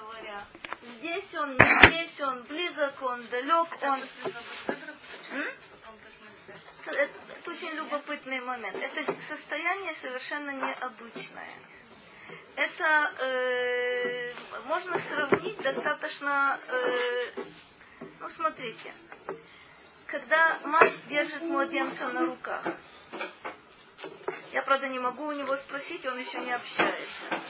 говоря. Здесь он, здесь он, близок он, далек он. Это, это очень любопытный момент. Это состояние совершенно необычное. Это э, можно сравнить достаточно, э, ну смотрите, когда мать держит младенца на руках. Я, правда, не могу у него спросить, он еще не общается.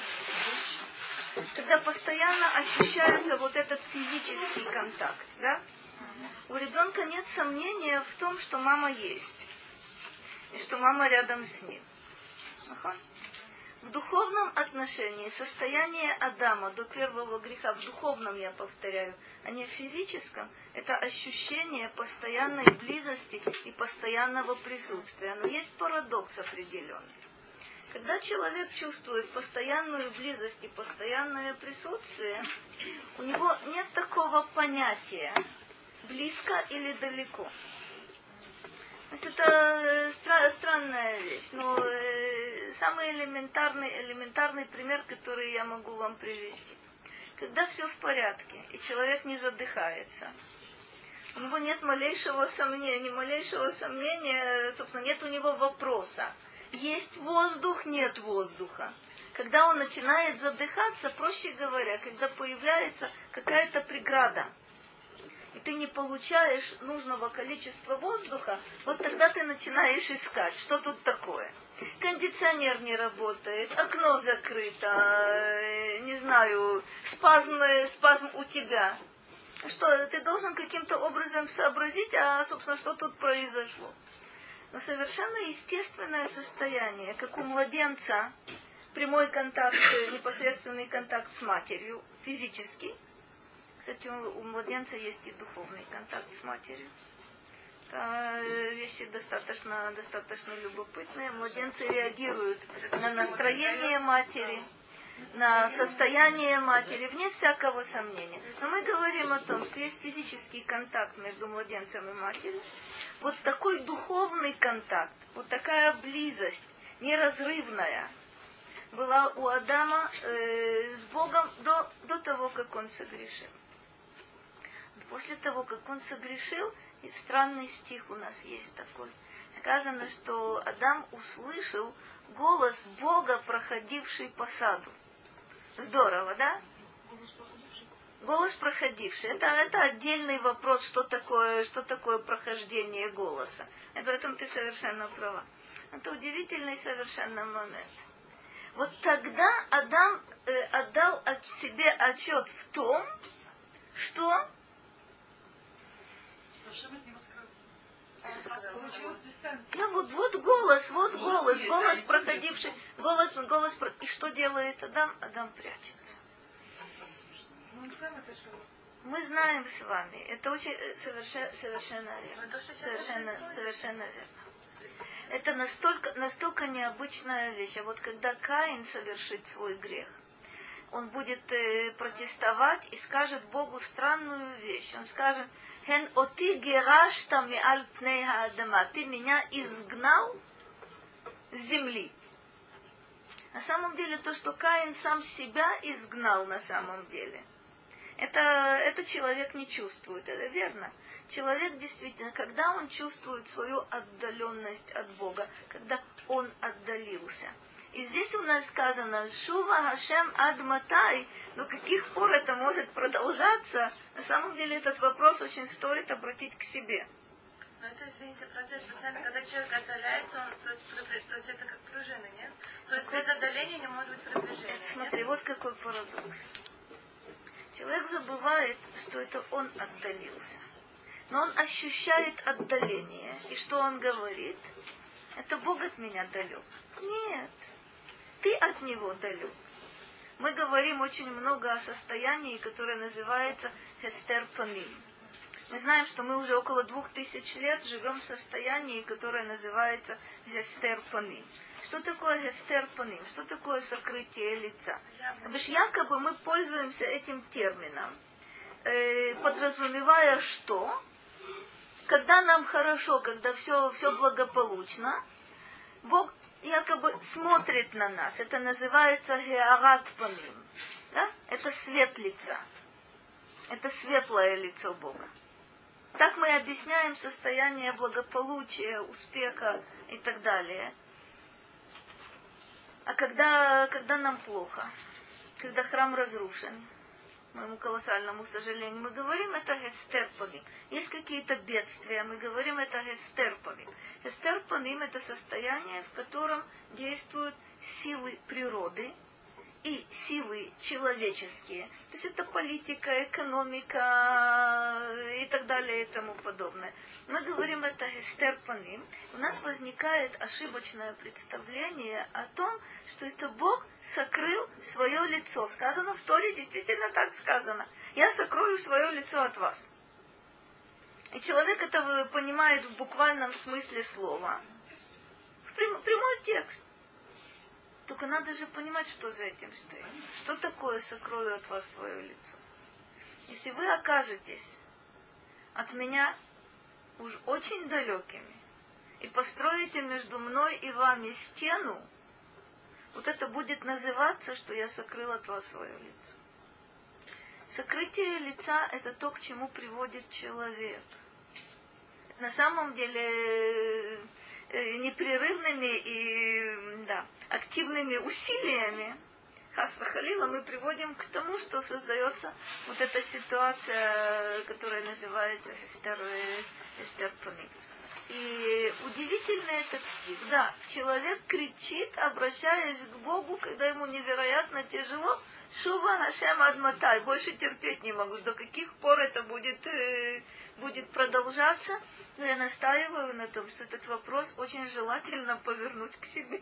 Когда постоянно ощущается вот этот физический контакт, да? У ребенка нет сомнения в том, что мама есть. И что мама рядом с ним. В духовном отношении состояние Адама до первого греха, в духовном я повторяю, а не в физическом, это ощущение постоянной близости и постоянного присутствия. Но есть парадокс определенный. Когда человек чувствует постоянную близость и постоянное присутствие, у него нет такого понятия близко или далеко. То есть это э, стра- странная вещь. Но э, самый элементарный, элементарный пример, который я могу вам привести. Когда все в порядке, и человек не задыхается, у него нет малейшего сомнения, ни малейшего сомнения, собственно, нет у него вопроса. Есть воздух, нет воздуха. Когда он начинает задыхаться, проще говоря, когда появляется какая-то преграда – и ты не получаешь нужного количества воздуха, вот тогда ты начинаешь искать, что тут такое. Кондиционер не работает, окно закрыто, э, не знаю, спазм, спазм у тебя. Что, ты должен каким-то образом сообразить, а, собственно, что тут произошло. Но совершенно естественное состояние, как у младенца, прямой контакт, непосредственный контакт с матерью, физический – кстати, у, младенца есть и духовный контакт с матерью. Это вещи достаточно, достаточно любопытные. Младенцы реагируют на настроение матери, на состояние матери, вне всякого сомнения. Но мы говорим о том, что есть физический контакт между младенцем и матерью. Вот такой духовный контакт, вот такая близость, неразрывная, была у Адама э, с Богом до, до того, как он согрешил. После того, как он согрешил, и странный стих у нас есть такой, сказано, что Адам услышал голос Бога, проходивший по саду. Здорово, да? Голос проходивший. Это, это отдельный вопрос, что такое, что такое прохождение голоса. И в этом ты совершенно права. Это удивительный совершенно момент. Вот тогда Адам э, отдал от себе отчет в том, что ну вот, вот голос, вот голос, голос проходивший, голос, голос, и что делает Адам? Адам прячется. Мы знаем с вами, это очень совершенно, совершенно верно, совершенно, совершенно верно. Это настолько, настолько необычная вещь. А вот когда Каин совершит свой грех, он будет э, протестовать и скажет Богу странную вещь. Он скажет, Хен оти герашта миаль пней хаадама. Ты меня изгнал с земли. На самом деле то, что Каин сам себя изгнал на самом деле, это, это человек не чувствует, это верно. Человек действительно, когда он чувствует свою отдаленность от Бога, когда он отдалился – и здесь у нас сказано, Шува Хашем Адматай, до каких пор это может продолжаться, на самом деле этот вопрос очень стоит обратить к себе. Но это, извините, процесс постоянно, когда человек отдаляется, он, то, есть, то есть это как пружина, нет? То есть без отдаления не может быть приближения. Смотри, нет? вот какой парадокс. Человек забывает, что это он отдалился. Но он ощущает отдаление. И что он говорит? Это Бог от меня далек. Нет ты от него далек. Мы говорим очень много о состоянии, которое называется хестер паним. Мы знаем, что мы уже около двух тысяч лет живем в состоянии, которое называется хестер паним. Что такое хестер паним? Что такое сокрытие лица? Что якобы мы пользуемся этим термином, э, подразумевая что? Когда нам хорошо, когда все, все благополучно, Бог якобы смотрит на нас. Это называется геарат паним. Да? Это свет лица. Это светлое лицо Бога. Так мы объясняем состояние благополучия, успеха и так далее. А когда, когда нам плохо, когда храм разрушен, моему колоссальному сожалению, мы говорим это гестерпаним. Есть какие-то бедствия, мы говорим это гестерпаним. Гестерпаним это состояние, в котором действуют силы природы, и силы человеческие. То есть это политика, экономика и так далее и тому подобное. Мы говорим это эстерпаним. У нас возникает ошибочное представление о том, что это Бог сокрыл свое лицо. Сказано в Торе, действительно так сказано. Я сокрою свое лицо от вас. И человек это понимает в буквальном смысле слова. В прямой текст. Только надо же понимать, что за этим стоит. Что такое сокрою от вас свое лицо? Если вы окажетесь от меня уж очень далекими и построите между мной и вами стену, вот это будет называться, что я сокрыл от вас свое лицо. Сокрытие лица – это то, к чему приводит человек. На самом деле непрерывными и да, активными усилиями Хасвахалила мы приводим к тому, что создается вот эта ситуация, которая называется эстерпани. И удивительный этот стих. Да, человек кричит, обращаясь к Богу, когда ему невероятно тяжело. Шува Хашем Адматай, больше терпеть не могу. До каких пор это будет, э, будет продолжаться? Но я настаиваю на том, что этот вопрос очень желательно повернуть к себе.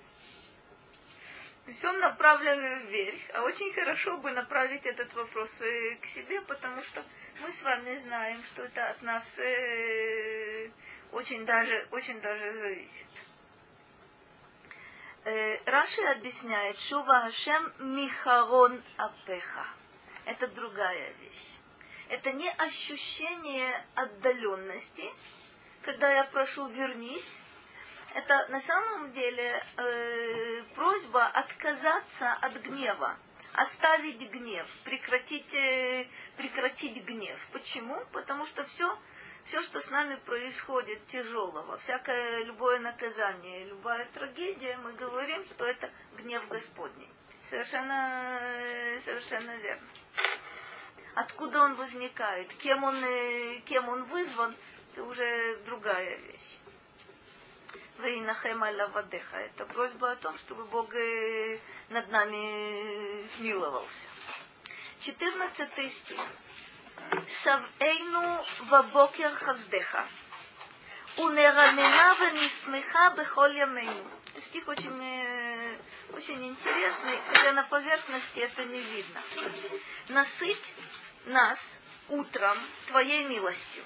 То есть он направлен вверх, а очень хорошо бы направить этот вопрос э, к себе, потому что мы с вами знаем, что это от нас э, очень даже, очень даже зависит. Э, Раши объясняет, Шува Хашем Михарон Апеха. Это другая вещь. Это не ощущение отдаленности, когда я прошу вернись, это на самом деле э, просьба отказаться от гнева, оставить гнев, прекратить, прекратить гнев. Почему? Потому что все, все, что с нами происходит тяжелого, всякое любое наказание, любая трагедия, мы говорим, что это гнев Господний. Совершенно, совершенно верно. Откуда он возникает, кем он, э, кем он вызван, это уже другая вещь. Вейнахем Алавадеха. Это просьба о том, чтобы Бог э, над нами смиловался. 14 стих. Савейну вабокер хаздеха. Унеранена венисмеха бехоль ямейну. Стих очень, э, очень интересный, хотя на поверхности это не видно. Насыть нас утром твоей милостью.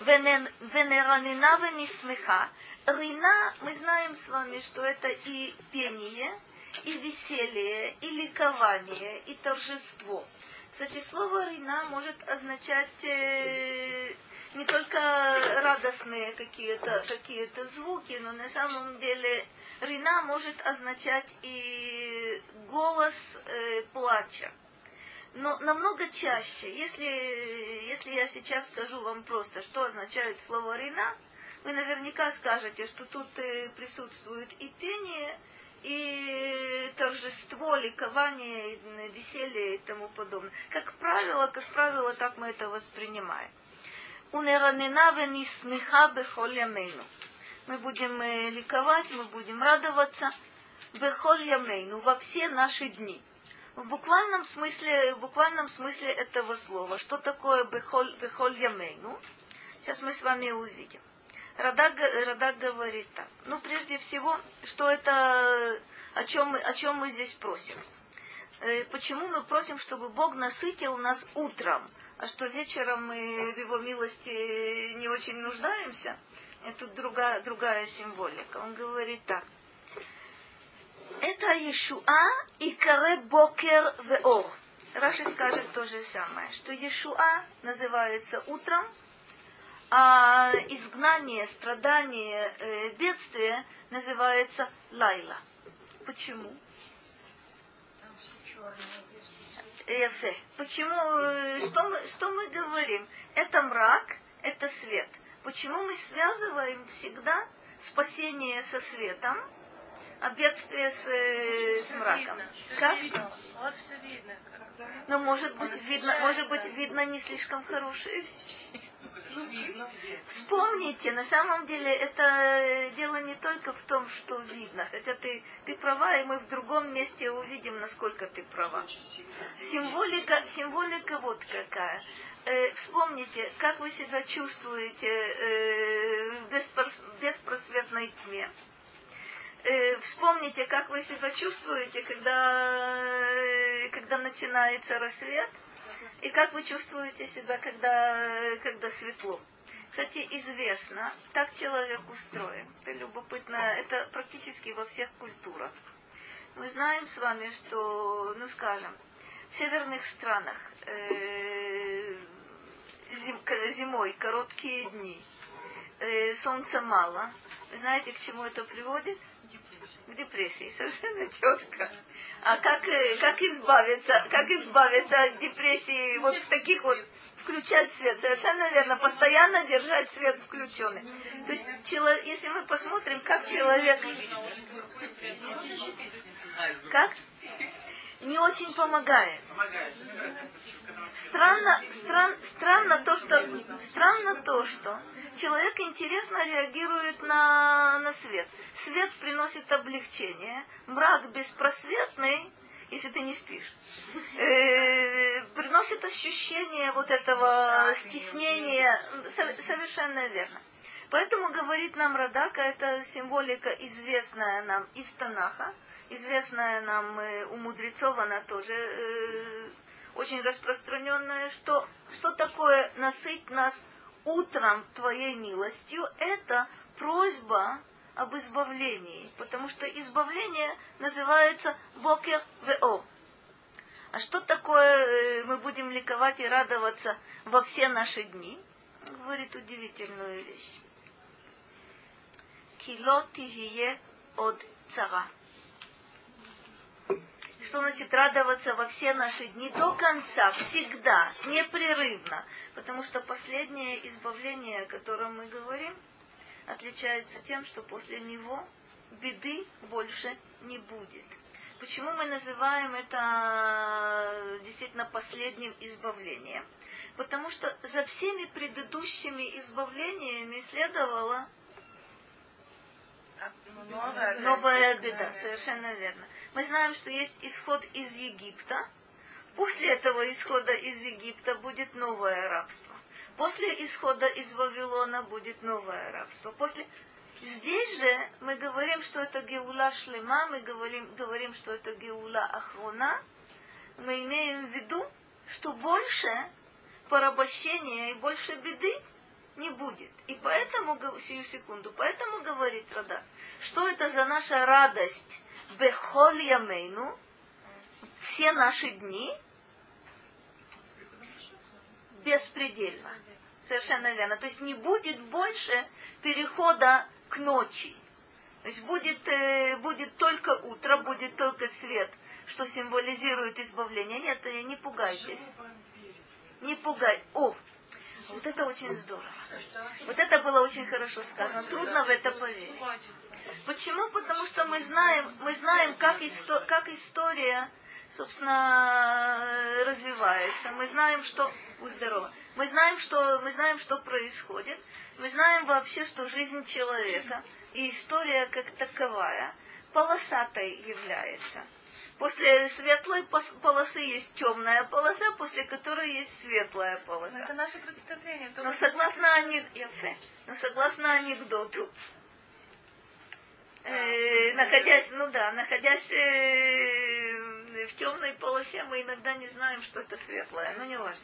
Венеранена венисмеха Рина, мы знаем с вами, что это и пение, и веселье, и ликование, и торжество. Кстати, слово рина может означать э, не только радостные какие-то какие звуки, но на самом деле рина может означать и голос э, плача. Но намного чаще, если, если я сейчас скажу вам просто, что означает слово рина, вы наверняка скажете, что тут э, присутствует и пение, и торжество, ликование, веселье и тому подобное. Как правило, как правило, так мы это воспринимаем. Мы будем э, ликовать, мы будем радоваться бехоль во все наши дни. В буквальном смысле, в буквальном смысле этого слова, что такое бехоль, сейчас мы с вами увидим. Радак, Радак говорит так. Ну, прежде всего, что это, о чем мы, о чем мы здесь просим. Э, почему мы просим, чтобы Бог насытил нас утром, а что вечером мы Его милости не очень нуждаемся? Это другая, другая символика. Он говорит так. Это Иешуа и каре бокер веор. Раши скажет то же самое, что Иешуа называется утром, а изгнание, страдание, э, бедствие называется лайла. Почему? Здесь Эфе. Почему, э, что мы, что мы говорим? Это мрак, это свет. Почему мы связываем всегда спасение со светом, а бедствие с, э, с мраком? Видно, как? Видно. Вот все видно. Но может быть видно, может быть видно не слишком хорошие вещи. Вспомните, на самом деле это дело не только в том, что видно, хотя ты, ты права, и мы в другом месте увидим, насколько ты права. Символика, символика вот какая. Э, вспомните, как вы себя чувствуете э, в беспрос- беспросветной тьме. Э, вспомните, как вы себя чувствуете, когда, э, когда начинается рассвет, и как вы чувствуете себя, когда, когда светло. Кстати, известно, так человек устроен. Это любопытно, это практически во всех культурах. Мы знаем с вами, что, ну скажем, в северных странах э, зимой короткие дни, э, солнца мало. Вы знаете, к чему это приводит? К депрессии, совершенно четко. А как, э, как избавиться, как избавиться от депрессии вот в таких вот включать свет, совершенно верно, постоянно держать свет включенный. То есть, чело- если мы посмотрим, как человек, как не очень помогает. Странно, стран, странно то, что странно то, что человек интересно реагирует на, на свет. Свет приносит облегчение, мрак беспросветный, если ты не спишь, э, приносит ощущение вот этого стеснения. Со- Совершенно верно. Поэтому говорит нам Радака, это символика известная нам из Танаха, известная нам э, у мудрецов, она тоже э, очень распространенная, что, что такое насыть нас утром твоей милостью, это просьба об избавлении, потому что избавление называется бокер вео. А что такое э, мы будем ликовать и радоваться во все наши дни? Говорит удивительную вещь. Кило тихие от цара. Что значит радоваться во все наши дни до конца, всегда, непрерывно? Потому что последнее избавление, о котором мы говорим, отличается тем, что после него беды больше не будет. Почему мы называем это действительно последним избавлением? Потому что за всеми предыдущими избавлениями следовало Новая, новая беда, совершенно верно. Мы знаем, что есть исход из Египта. После этого исхода из Египта будет новое рабство. После исхода из Вавилона будет новое рабство. После... Здесь же мы говорим, что это Геула Шлема, мы говорим, говорим, что это Геула Ахрона. Мы имеем в виду, что больше порабощения и больше беды не будет. И поэтому, сию секунду, поэтому говорит Рада, что это за наша радость Бехоль Ямейну, все наши дни, беспредельно. Совершенно верно. То есть не будет больше перехода к ночи. То есть будет, э, будет только утро, будет только свет, что символизирует избавление. Нет, не пугайтесь. Не пугай. О, вот это очень здорово. Вот это было очень хорошо сказано. Трудно в это поверить. Почему? Потому что мы знаем, мы знаем, как, исто- как история, собственно, развивается. Мы знаем, что... Будь здорова. Мы знаем, что, мы знаем, что происходит. Мы знаем вообще, что жизнь человека и история как таковая полосатой является. После светлой полосы есть темная полоса, после которой есть светлая Но полоса. это наше представление. Но согласно, ане- Яфе. Но согласно анекдоту, э, находясь, ну да, находясь э, в темной полосе, мы иногда не знаем, что это светлое. Ну, не важно.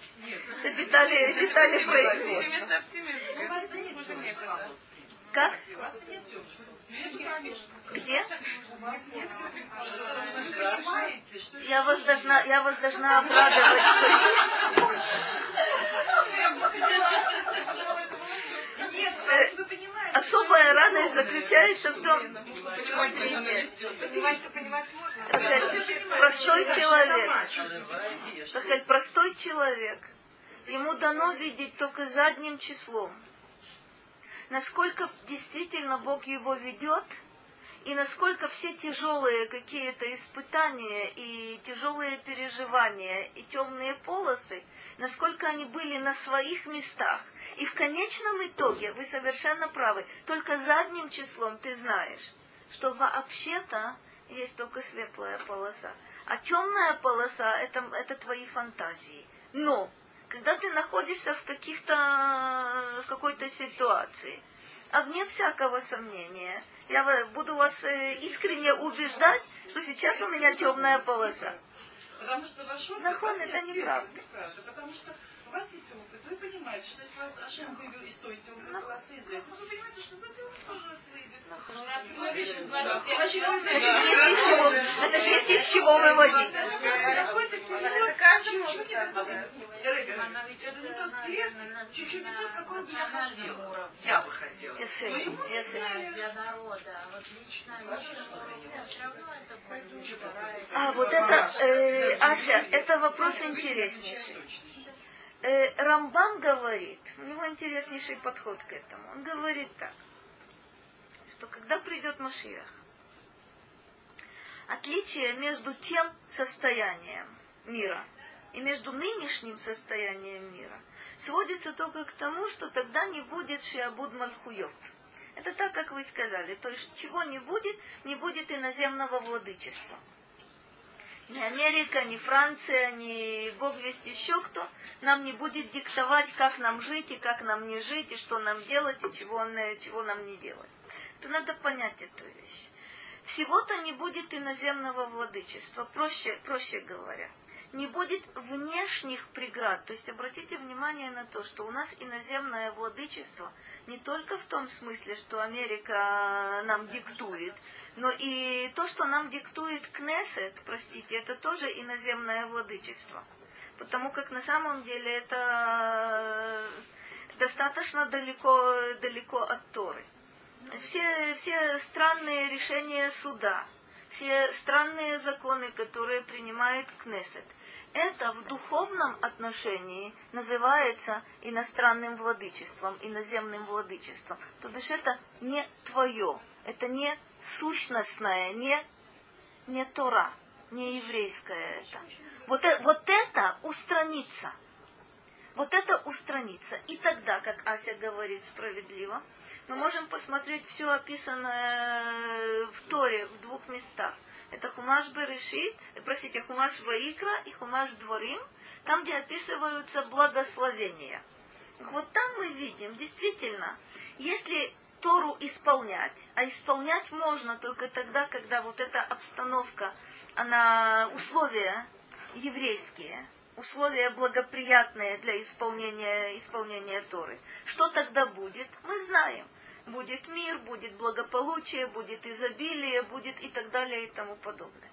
Это детали, детали производства. Как? Где? Я вас должна, я вас должна обрадовать, что Э, особая радость заключается в том, Простой человек. Простой человек. Ему дано видеть только задним числом. Насколько действительно Бог его ведет – и насколько все тяжелые какие-то испытания и тяжелые переживания и темные полосы, насколько они были на своих местах. И в конечном итоге, вы совершенно правы, только задним числом ты знаешь, что вообще-то есть только светлая полоса. А темная полоса это, это твои фантазии. Но когда ты находишься в каких-то в какой-то ситуации, а вне всякого сомнения, я буду вас э, искренне убеждать, что сейчас у меня темная полоса. Потому что ваш опыт... Нахон, это неправда. неправда. Потому что у вас есть опыт, вы понимаете, что если вас Ашем вывел из той темной полосы из этого, вы понимаете, что за вас тоже выйдет. Значит, есть из чего выводить. Это каждому Чуть-чуть не тот, какой бы я хотела. Я бы хотела. Для народа. Вот лично, лично, все равно это будет. А, вот это, э, Ася, это вопрос интереснейший. Э, Рамбан говорит, у него интереснейший подход к этому. Он говорит так, что когда придет Машиах, отличие между тем состоянием мира и между нынешним состоянием мира сводится только к тому, что тогда не будет Шиабуд Мальхуйот. Это так, как вы сказали. То есть чего не будет, не будет иноземного владычества. Ни Америка, ни Франция, ни Бог весть еще кто нам не будет диктовать, как нам жить и как нам не жить, и что нам делать, и чего, чего нам не делать. Это надо понять эту вещь. Всего-то не будет иноземного владычества, проще, проще говоря не будет внешних преград. То есть обратите внимание на то, что у нас иноземное владычество не только в том смысле, что Америка нам диктует, но и то, что нам диктует Кнессет, простите, это тоже иноземное владычество. Потому как на самом деле это достаточно далеко, далеко от Торы. Все, все странные решения суда, все странные законы, которые принимает Кнессет – это в духовном отношении называется иностранным владычеством, иноземным владычеством. То бишь это не твое, это не сущностное, не, не Тора, не еврейское это. Вот, э, вот это устранится. Вот это устранится. И тогда, как Ася говорит справедливо, мы можем посмотреть все описанное в Торе в двух местах – это Хумаш Берешит, простите, Хумаш Ваикра и Хумаш Дворим, там, где описываются благословения. Вот там мы видим, действительно, если Тору исполнять, а исполнять можно только тогда, когда вот эта обстановка, она условия еврейские, условия благоприятные для исполнения, исполнения Торы. Что тогда будет? Мы знаем – будет мир, будет благополучие, будет изобилие, будет и так далее и тому подобное.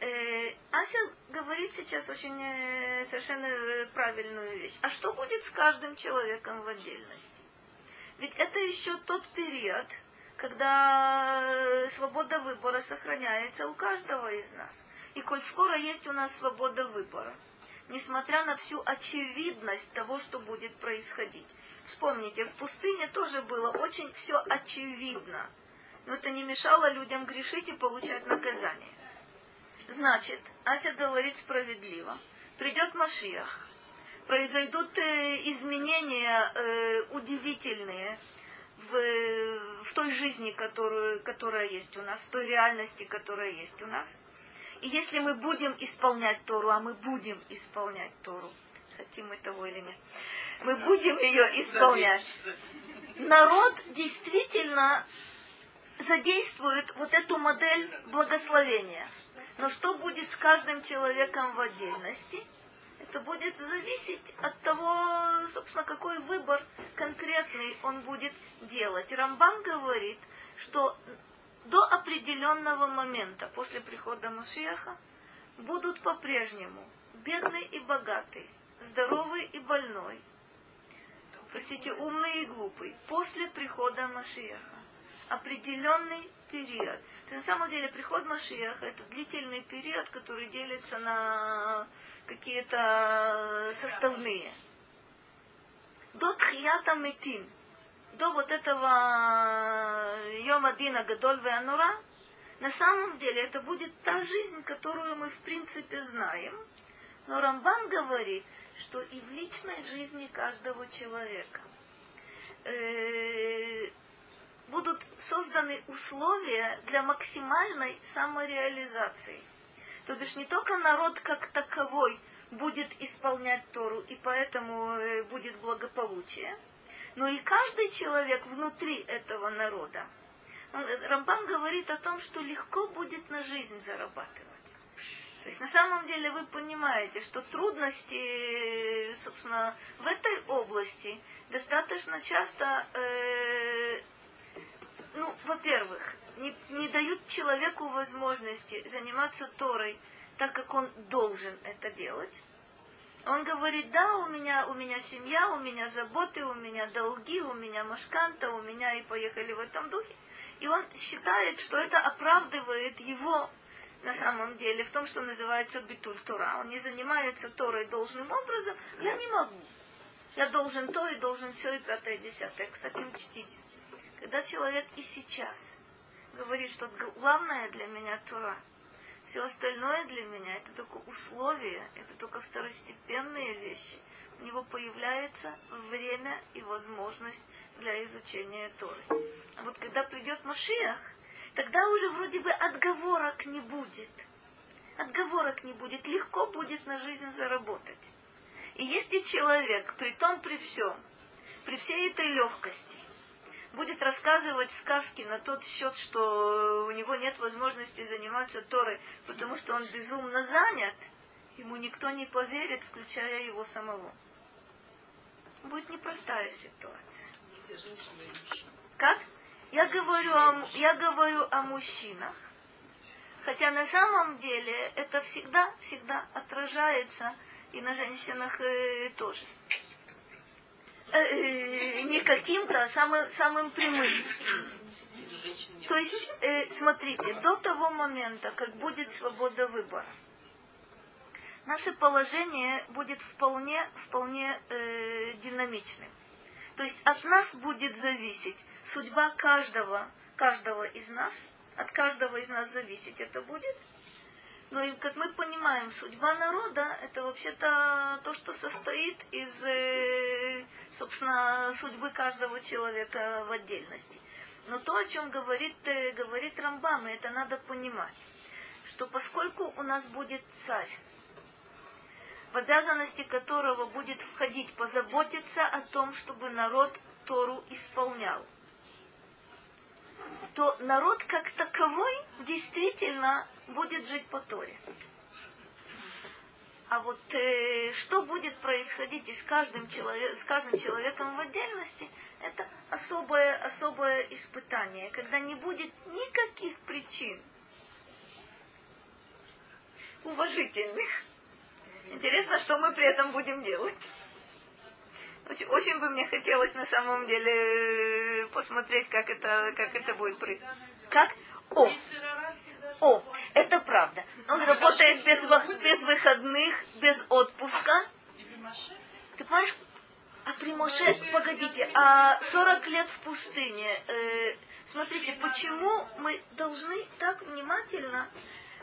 Э, Ася говорит сейчас очень э, совершенно правильную вещь. А что будет с каждым человеком в отдельности? Ведь это еще тот период, когда свобода выбора сохраняется у каждого из нас. И коль скоро есть у нас свобода выбора, несмотря на всю очевидность того, что будет происходить, Вспомните, в пустыне тоже было очень все очевидно. Но это не мешало людям грешить и получать наказание. Значит, Ася говорит справедливо. Придет Машиах. Произойдут э, изменения э, удивительные в, в той жизни, которую, которая есть у нас, в той реальности, которая есть у нас. И если мы будем исполнять Тору, а мы будем исполнять Тору, хотим мы того или нет, мы будем ее исполнять. Народ действительно задействует вот эту модель благословения. Но что будет с каждым человеком в отдельности? Это будет зависеть от того, собственно, какой выбор конкретный он будет делать. Рамбан говорит, что до определенного момента после прихода Машиаха будут по-прежнему бедный и богатый, здоровый и больной, простите, умный и глупый, после прихода Машиаха определенный период. То на самом деле приход Машиаха это длительный период, который делится на какие-то составные. До Тхията Метим, до вот этого Йома Дина Гадоль Веанура, на самом деле это будет та жизнь, которую мы в принципе знаем. Но Рамбан говорит, что и в личной жизни каждого человека э, будут созданы условия для максимальной самореализации. То бишь не только народ как таковой будет исполнять Тору, и поэтому э, будет благополучие, но и каждый человек внутри этого народа. Э, Рамбан говорит о том, что легко будет на жизнь зарабатывать. То есть на самом деле вы понимаете, что трудности, собственно, в этой области достаточно часто э, ну, во-первых, не, не дают человеку возможности заниматься Торой так, как он должен это делать. Он говорит, да, у меня, у меня семья, у меня заботы, у меня долги, у меня машканта, у меня и поехали в этом духе. И он считает, что это оправдывает его на самом деле в том, что называется битуль Тора. Он не занимается Торой должным образом. Я не могу. Я должен то и должен все и пятое, и десятое. Кстати, учтите. Когда человек и сейчас говорит, что главное для меня Тора, все остальное для меня это только условия, это только второстепенные вещи. У него появляется время и возможность для изучения Торы. А вот когда придет Машиах, тогда уже вроде бы отговорок не будет. Отговорок не будет. Легко будет на жизнь заработать. И если человек, при том, при всем, при всей этой легкости, будет рассказывать сказки на тот счет, что у него нет возможности заниматься Торой, потому что он безумно занят, ему никто не поверит, включая его самого. Будет непростая ситуация. Как? Я говорю о, я говорю о мужчинах, хотя на самом деле это всегда, всегда отражается и на женщинах э, тоже. Э, э, не каким-то, а самым, самым прямым. То есть, э, смотрите, до того момента, как будет свобода выбора, наше положение будет вполне, вполне э, динамичным. То есть от нас будет зависеть судьба каждого, каждого из нас, от каждого из нас зависеть это будет – но и, как мы понимаем, судьба народа это вообще-то то, что состоит из, э, собственно, судьбы каждого человека в отдельности. Но то, о чем говорит, э, говорит Рамбам, и это надо понимать, что поскольку у нас будет царь, в обязанности которого будет входить позаботиться о том, чтобы народ Тору исполнял – то народ как таковой действительно будет жить по Торе. А вот э, что будет происходить и с каждым, человек, с каждым человеком в отдельности, это особое, особое испытание, когда не будет никаких причин уважительных. Интересно, что мы при этом будем делать. Очень, очень бы мне хотелось на самом деле посмотреть, как это, как это будет происходить. Как? О! О, это правда. Он работает без, без выходных, без отпуска. Ты понимаешь? А при Моше, погодите, а 40 лет в пустыне, э, смотрите, почему мы должны так внимательно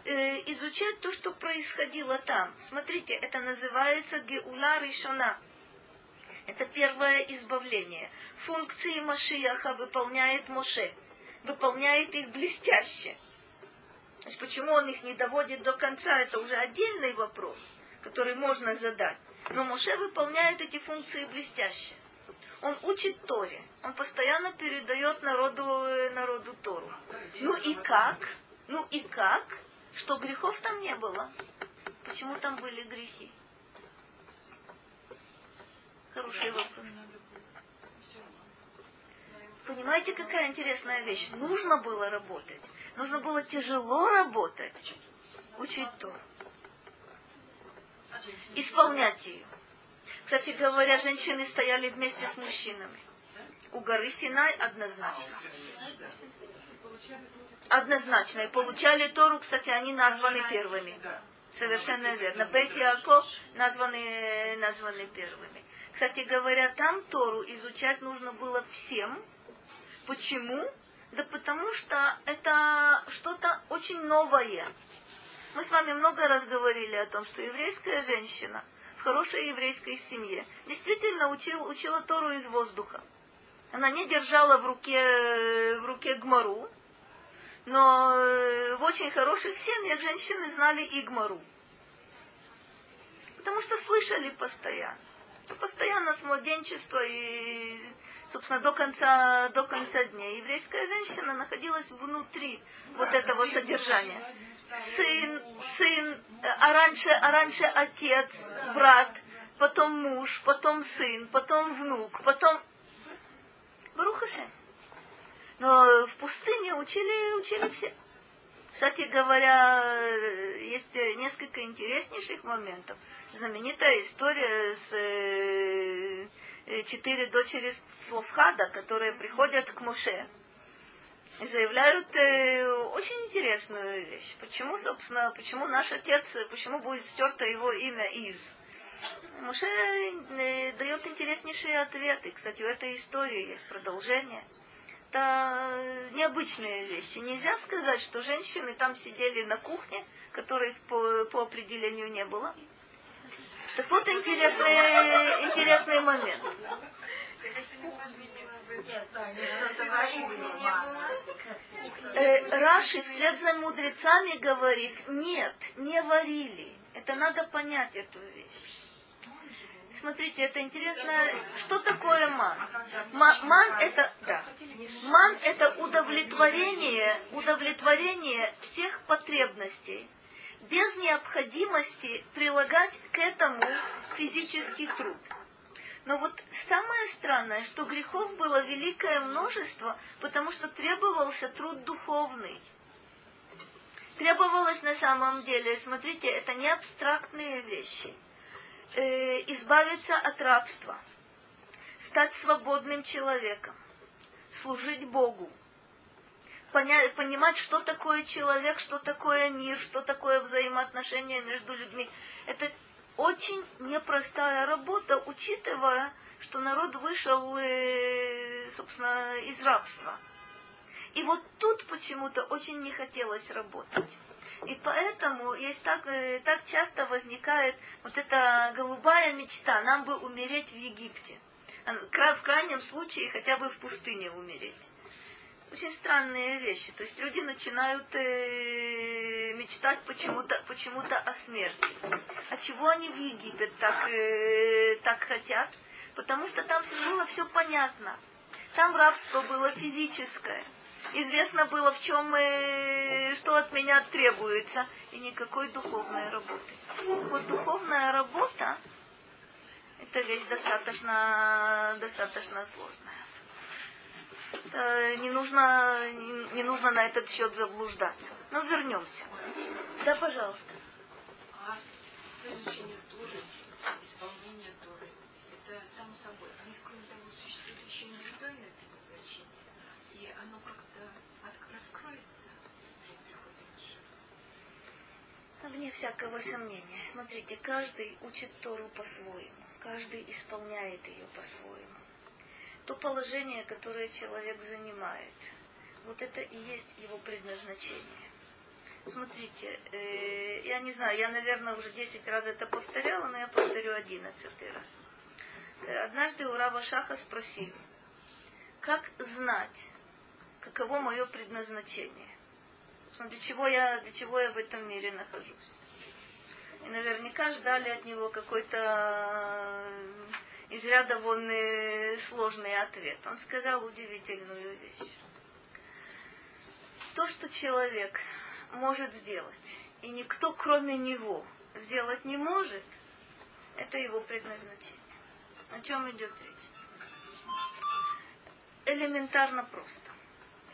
э, изучать то, что происходило там? Смотрите, это называется Геула Ришона. Это первое избавление. Функции Машияха выполняет Моше. Выполняет их блестяще. Почему он их не доводит до конца, это уже отдельный вопрос, который можно задать. Но Моше выполняет эти функции блестяще. Он учит Торе. Он постоянно передает народу, народу Тору. Ну и как? Ну и как? Что грехов там не было? Почему там были грехи? Хороший вопрос. Понимаете, какая интересная вещь? Нужно было работать. Нужно было тяжело работать. Учить Тор. Исполнять ее. Кстати говоря, женщины стояли вместе с мужчинами. У горы Синай однозначно. Однозначно. И получали Тору, кстати, они названы первыми. Совершенно верно. Бейт Яков названы, названы первыми. Кстати говоря, там Тору изучать нужно было всем. Почему? Да потому что это что-то очень новое. Мы с вами много раз говорили о том, что еврейская женщина в хорошей еврейской семье действительно учил, учила Тору из воздуха. Она не держала в руке, в руке гмару, но э, в очень хороших семьях женщины знали Игмару. Потому что слышали постоянно. Постоянно с младенчества и, собственно, до конца, до конца дня. Еврейская женщина находилась внутри вот этого содержания. Сын, сын, а раньше, а раньше отец, брат, потом муж, потом сын, потом внук, потом... Барухашем. Но в пустыне учили, учили все. Кстати говоря, есть несколько интереснейших моментов. Знаменитая история с э, четыре дочери Словхада, которые приходят к Моше и заявляют э, очень интересную вещь. Почему, собственно, почему наш отец, почему будет стерто его имя из? Моше э, дает интереснейшие ответы. Кстати, у этой истории есть продолжение – это необычные вещи. Нельзя сказать, что женщины там сидели на кухне, которой по, по определению не было. Так вот интересный, интересный момент. Э, Раши вслед за мудрецами говорит, нет, не варили. Это надо понять эту вещь. Смотрите, это интересно. Что такое ман? Ман это, да. Ман это удовлетворение, удовлетворение всех потребностей без необходимости прилагать к этому физический труд. Но вот самое странное, что грехов было великое множество, потому что требовался труд духовный. Требовалось на самом деле, смотрите, это не абстрактные вещи – э, избавиться от рабства, стать свободным человеком, служить Богу, понять, понимать, что такое человек, что такое мир, что такое взаимоотношения между людьми. Это очень непростая работа, учитывая, что народ вышел, э, собственно, из рабства. И вот тут почему-то очень не хотелось работать. И поэтому есть так, э, так часто возникает вот эта голубая мечта, нам бы умереть в Египте. В крайнем случае хотя бы в пустыне умереть. Очень странные вещи. То есть люди начинают э, мечтать почему-то почему о смерти. А чего они в Египет так, э, так хотят? Потому что там было все понятно. Там рабство было физическое известно было, в чем и что от меня требуется, и никакой духовной работы. Вот духовная работа – это вещь достаточно, достаточно сложная. Это не нужно, не, нужно на этот счет заблуждаться. Но вернемся. Да, пожалуйста. А изучение Торы, исполнение Торы, это само собой. Они, кроме того, существует еще индивидуальное предназначение. И оно как-то раскроется при приходе Вне всякого сомнения. Смотрите, каждый учит Тору по-своему. Каждый исполняет ее по-своему. То положение, которое человек занимает, вот это и есть его предназначение. Смотрите, э, я не знаю, я, наверное, уже 10 раз это повторяла, но я повторю 11 раз. Э, однажды у Рава Шаха спросили, как знать, каково мое предназначение. Собственно, для чего я, для чего я в этом мире нахожусь. И наверняка ждали от него какой-то из ряда вон э, сложный ответ. Он сказал удивительную вещь. То, что человек может сделать, и никто кроме него сделать не может, это его предназначение. О чем идет речь? Элементарно просто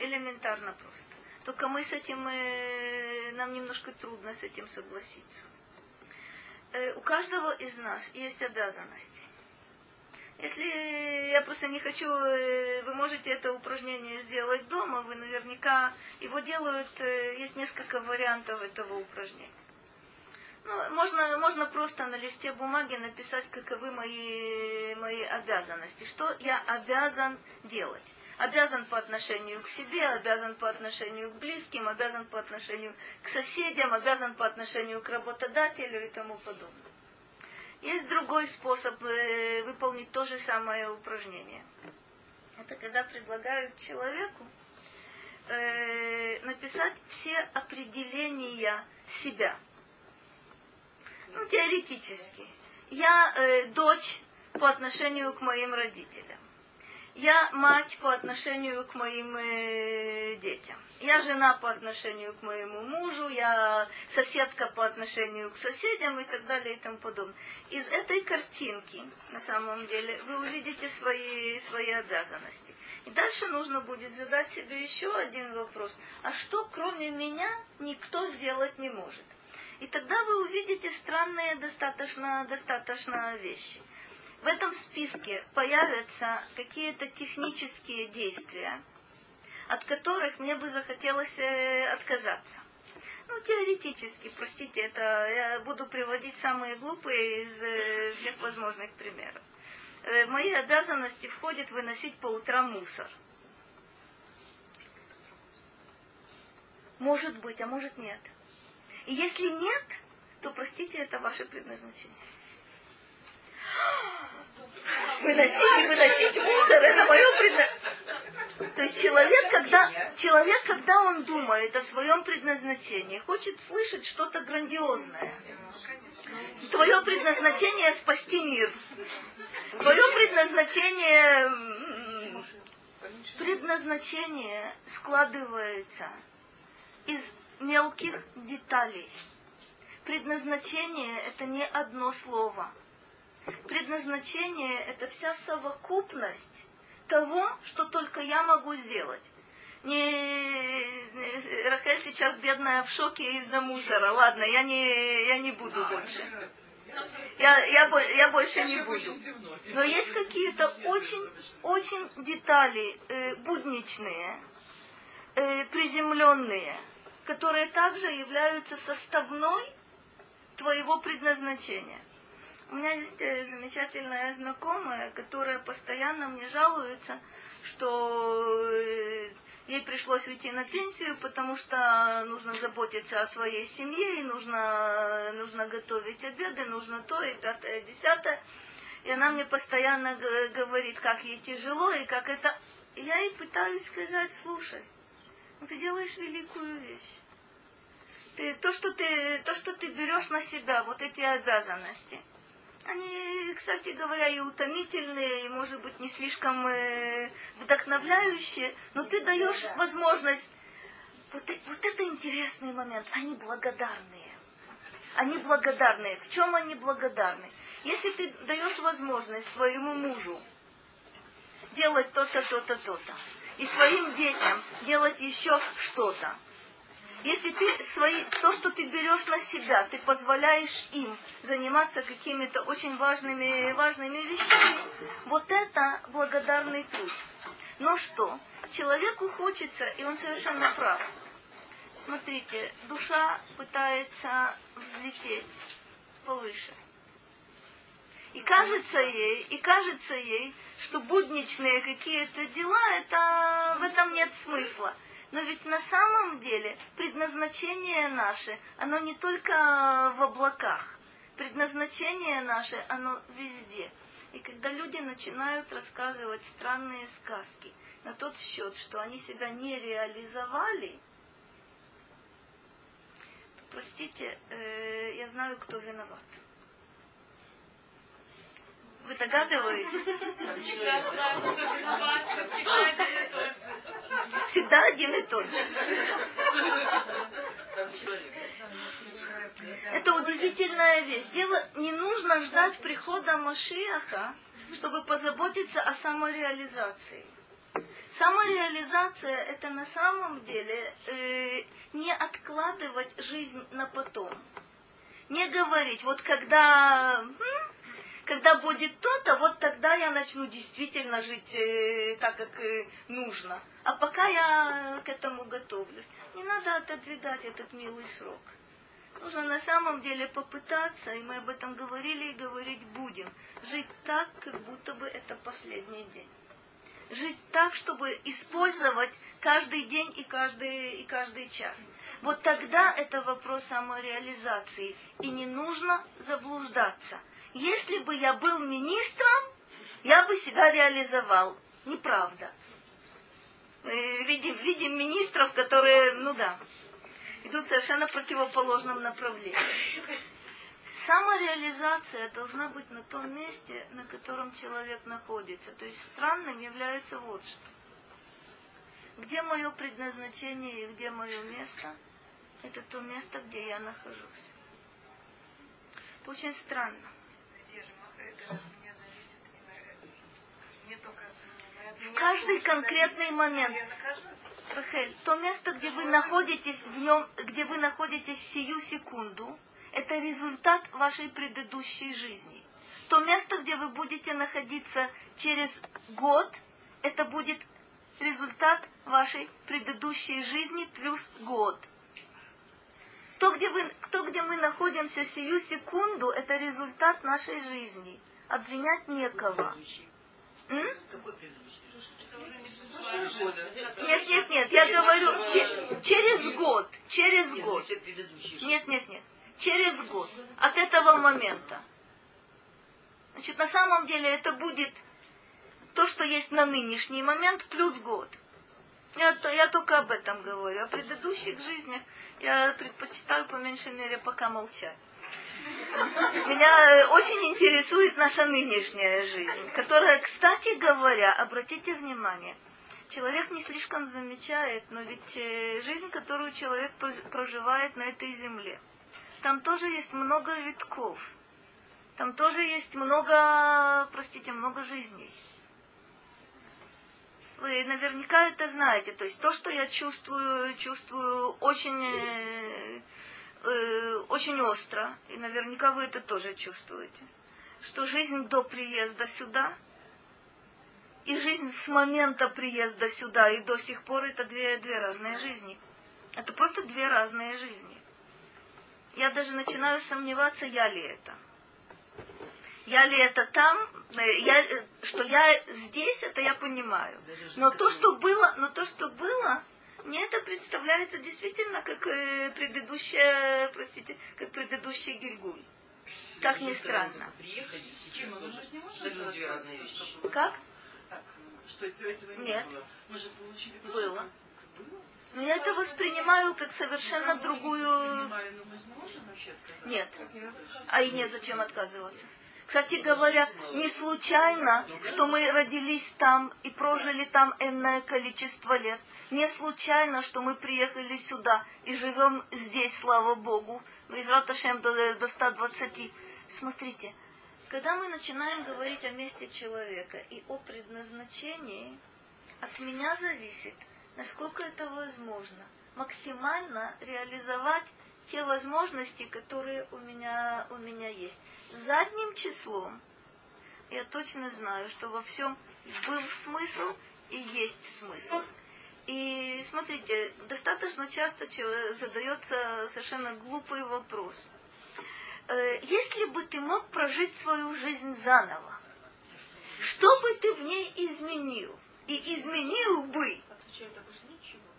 элементарно просто. Только мы с этим, э, нам немножко трудно с этим согласиться. Э, у каждого из нас есть обязанности. Если я просто не хочу, э, вы можете это упражнение сделать дома, вы наверняка его делают, э, есть несколько вариантов этого упражнения. Ну, можно, можно просто на листе бумаги написать, каковы мои, мои обязанности, что я обязан делать. Обязан по отношению к себе, обязан по отношению к близким, обязан по отношению к соседям, обязан по отношению к работодателю и тому подобное. Есть другой способ э, выполнить то же самое упражнение. Это когда предлагают человеку э, написать все определения себя. Ну, теоретически. Я э, дочь по отношению к моим родителям. Я мать по отношению к моим э, детям. Я жена по отношению к моему мужу, я соседка по отношению к соседям и так далее и тому подобное. Из этой картинки, на самом деле, вы увидите свои, свои обязанности. И дальше нужно будет задать себе еще один вопрос. А что кроме меня никто сделать не может? И тогда вы увидите странные достаточно, достаточно вещи в этом списке появятся какие-то технические действия, от которых мне бы захотелось э, отказаться. Ну, теоретически, простите, это я буду приводить самые глупые из э, всех возможных примеров. Э, в мои обязанности входит выносить по утрам мусор. Может быть, а может нет. И если нет, то, простите, это ваше предназначение. Выносить и выносить мусор, это мое предназначение. То есть человек когда, человек, когда он думает о своем предназначении, хочет слышать что-то грандиозное. Твое предназначение спасти мир. Твое предназначение предназначение складывается из мелких деталей. Предназначение это не одно слово. Предназначение – это вся совокупность того, что только я могу сделать. Не, Рахель сейчас бедная в шоке из-за мусора. Ладно, я не, я не буду больше. Я, я, я больше не буду. Но есть какие-то очень, очень детали э, будничные, э, приземленные, которые также являются составной твоего предназначения. У меня есть э, замечательная знакомая, которая постоянно мне жалуется, что э, ей пришлось уйти на пенсию, потому что нужно заботиться о своей семье, и нужно, нужно готовить обеды, нужно то и пятое, и десятое. И она мне постоянно говорит, как ей тяжело и как это... Я ей пытаюсь сказать, слушай, ну ты делаешь великую вещь. Ты, то, что ты, то, что ты берешь на себя, вот эти обязанности – они, кстати говоря, и утомительные, и, может быть, не слишком э, вдохновляющие, но ты даешь возможность. Вот, вот это интересный момент. Они благодарные. Они благодарные. В чем они благодарны? Если ты даешь возможность своему мужу делать то-то, то-то, то-то, и своим детям делать еще что-то, если ты свои, то, что ты берешь на себя, ты позволяешь им заниматься какими-то очень важными, важными вещами, вот это благодарный труд. Но что? Человеку хочется, и он совершенно прав. Смотрите, душа пытается взлететь повыше. И кажется ей, и кажется ей, что будничные какие-то дела, это, в этом нет смысла. Но ведь на самом деле предназначение наше, оно не только в облаках. Предназначение наше, оно везде. И когда люди начинают рассказывать странные сказки на тот счет, что они себя не реализовали, простите, э, я знаю, кто виноват. Вы догадываетесь? Всегда один и тот же. Это удивительная вещь. Дело не нужно ждать прихода Машиаха, чтобы позаботиться о самореализации. Самореализация это на самом деле э, не откладывать жизнь на потом. Не говорить, вот когда м, когда будет то-то, вот тогда я начну действительно жить э, так, как э, нужно. А пока я к этому готовлюсь. Не надо отодвигать этот милый срок. Нужно на самом деле попытаться, и мы об этом говорили и говорить будем, жить так, как будто бы это последний день. Жить так, чтобы использовать каждый день и каждый, и каждый час. Вот тогда это вопрос самореализации. И не нужно заблуждаться. Если бы я был министром, я бы себя реализовал. Неправда. Мы видим, видим министров, которые, ну да, идут совершенно противоположном направлении. Самореализация должна быть на том месте, на котором человек находится. То есть странным является вот что. Где мое предназначение и где мое место? Это то место, где я нахожусь. Очень странно. В каждый конкретный момент. Рахель, то место, где вы находитесь в нем, где вы находитесь сию секунду, это результат вашей предыдущей жизни. То место, где вы будете находиться через год, это будет результат вашей предыдущей жизни плюс год. То, где, вы, то, где мы находимся сию секунду, это результат нашей жизни. Обвинять некого. М? Нет, нет, нет, я говорю че, через год, через год. Нет, нет, нет, через год от этого момента. Значит, на самом деле это будет то, что есть на нынешний момент, плюс год. Я, я только об этом говорю. О предыдущих жизнях я предпочитаю по меньшей мере пока молчать. Меня очень интересует наша нынешняя жизнь, которая, кстати говоря, обратите внимание, человек не слишком замечает, но ведь э, жизнь, которую человек проживает на этой земле, там тоже есть много витков, там тоже есть много, простите, много жизней. Вы наверняка это знаете. То есть то, что я чувствую, чувствую очень э, очень остро, и наверняка вы это тоже чувствуете, что жизнь до приезда сюда и жизнь с момента приезда сюда и до сих пор это две, две разные жизни. Это просто две разные жизни. Я даже начинаю сомневаться, я ли это. Я ли это там, э, я, э, что я здесь, это я понимаю. Но то, что было, но то, что было, мне это представляется действительно как э, предыдущая, простите, как предыдущий Гильгуль. Как ни странно. Приехали, сейчас мы же не можем две разные вещи. Как? Что этого не Нет. было. Мы же получили то, Было. Но я это воспринимаю как совершенно другую... Понимали, но мы же не можем вообще отказаться. Нет. А и незачем отказываться. Кстати говоря, не случайно, что мы родились там и прожили там энное количество лет. Не случайно, что мы приехали сюда и живем здесь, слава Богу, из Раташем до 120. Смотрите, когда мы начинаем говорить о месте человека и о предназначении, от меня зависит, насколько это возможно, максимально реализовать те возможности, которые у меня, у меня есть. Задним числом я точно знаю, что во всем был смысл и есть смысл. И смотрите, достаточно часто задается совершенно глупый вопрос. Э, если бы ты мог прожить свою жизнь заново, что бы ты в ней изменил? И изменил бы. Отвечает обычно ничего.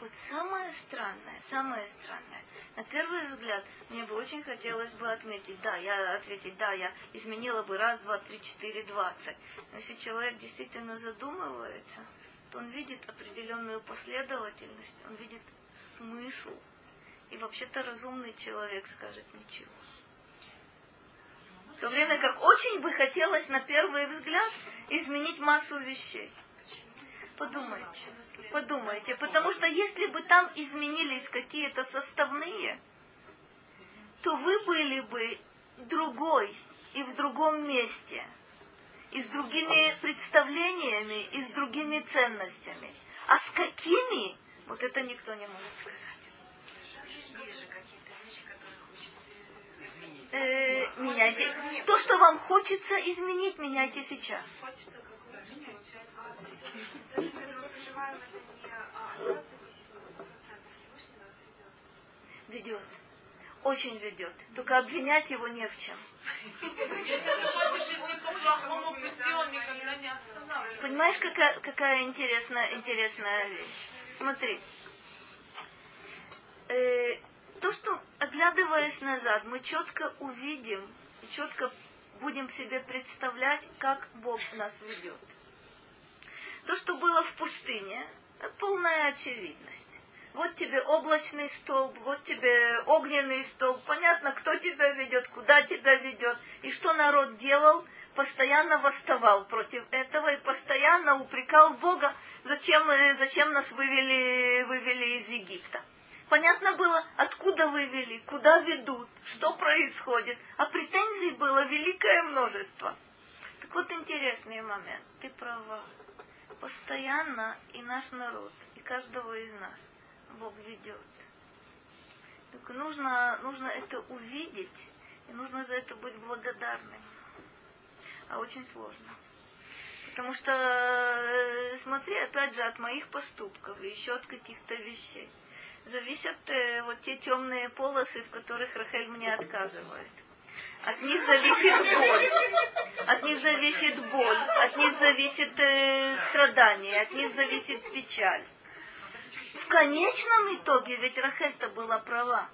Вот самое странное, самое странное. На первый взгляд, мне бы очень хотелось бы отметить, да, я ответить, да, я изменила бы раз, два, три, четыре, двадцать. Но если человек действительно задумывается, то он видит определенную последовательность, он видит смысл. И вообще-то разумный человек скажет ничего. В то время как очень бы хотелось на первый взгляд изменить массу вещей. Подумайте, подумайте, потому что если бы там изменились какие-то составные, то вы были бы другой и в другом месте, и с другими представлениями, и с другими ценностями. А с какими, вот это никто не может сказать. э, меняйте. То, что вам хочется изменить, меняйте сейчас. Ведет. Очень ведет. Только обвинять его не в чем. Понимаешь, какая, какая интересная, интересная вещь? Смотри. Э, то, что, оглядываясь назад, мы четко увидим четко будем себе представлять, как Бог нас ведет. То, что было в пустыне, полная очевидность. Вот тебе облачный столб, вот тебе огненный столб. Понятно, кто тебя ведет, куда тебя ведет. И что народ делал? Постоянно восставал против этого и постоянно упрекал Бога, зачем, зачем нас вывели, вывели из Египта. Понятно было, откуда вывели, куда ведут, что происходит. А претензий было великое множество. Так вот интересный момент. Ты права. Постоянно и наш народ, и каждого из нас Бог ведет. Так нужно, нужно это увидеть, и нужно за это быть благодарным. А очень сложно. Потому что, э, смотри, опять же, от моих поступков и еще от каких-то вещей зависят э, вот те темные полосы, в которых Рахель мне отказывает. От них зависит боль. От них зависит боль. От них зависит э, страдание. От них зависит печаль. В конечном итоге, ведь Рахель-то была права.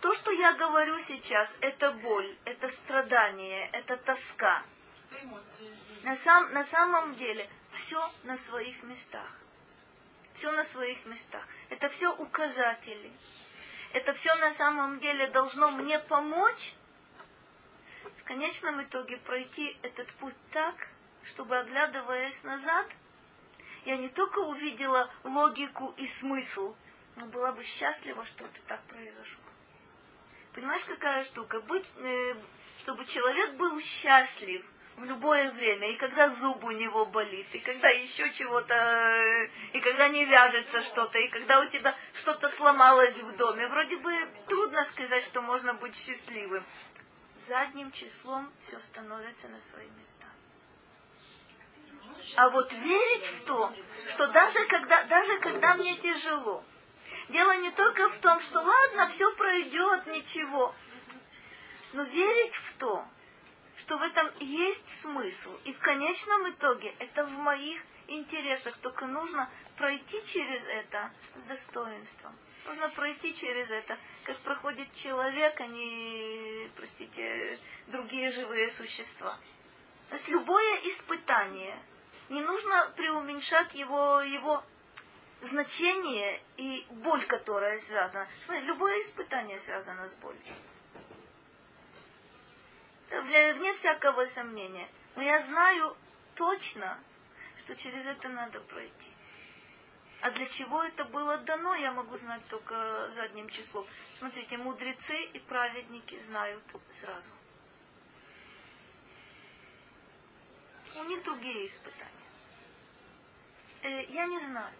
То, что я говорю сейчас, это боль, это страдание, это тоска. На, сам, на самом деле все на своих местах все на своих местах. Это все указатели. Это все на самом деле должно мне помочь в конечном итоге пройти этот путь так, чтобы, оглядываясь назад, я не только увидела логику и смысл, но была бы счастлива, что это так произошло. Понимаешь, какая штука? Быть, э, чтобы человек был счастлив в любое время, и когда зуб у него болит, и когда еще чего-то, и когда не вяжется что-то, и когда у тебя что-то сломалось в доме. Вроде бы трудно сказать, что можно быть счастливым. Задним числом все становится на свои места. А вот верить в то, что даже когда, даже когда мне тяжело, дело не только в том, что ладно, все пройдет, ничего, но верить в то, что в этом есть смысл. И в конечном итоге это в моих интересах. Только нужно пройти через это с достоинством. Нужно пройти через это, как проходит человек, а не, простите, другие живые существа. То есть любое испытание, не нужно преуменьшать его, его значение и боль, которая связана. Любое испытание связано с болью вне всякого сомнения. Но я знаю точно, что через это надо пройти. А для чего это было дано, я могу знать только задним числом. Смотрите, мудрецы и праведники знают сразу. У них другие испытания. Э, я не знаю.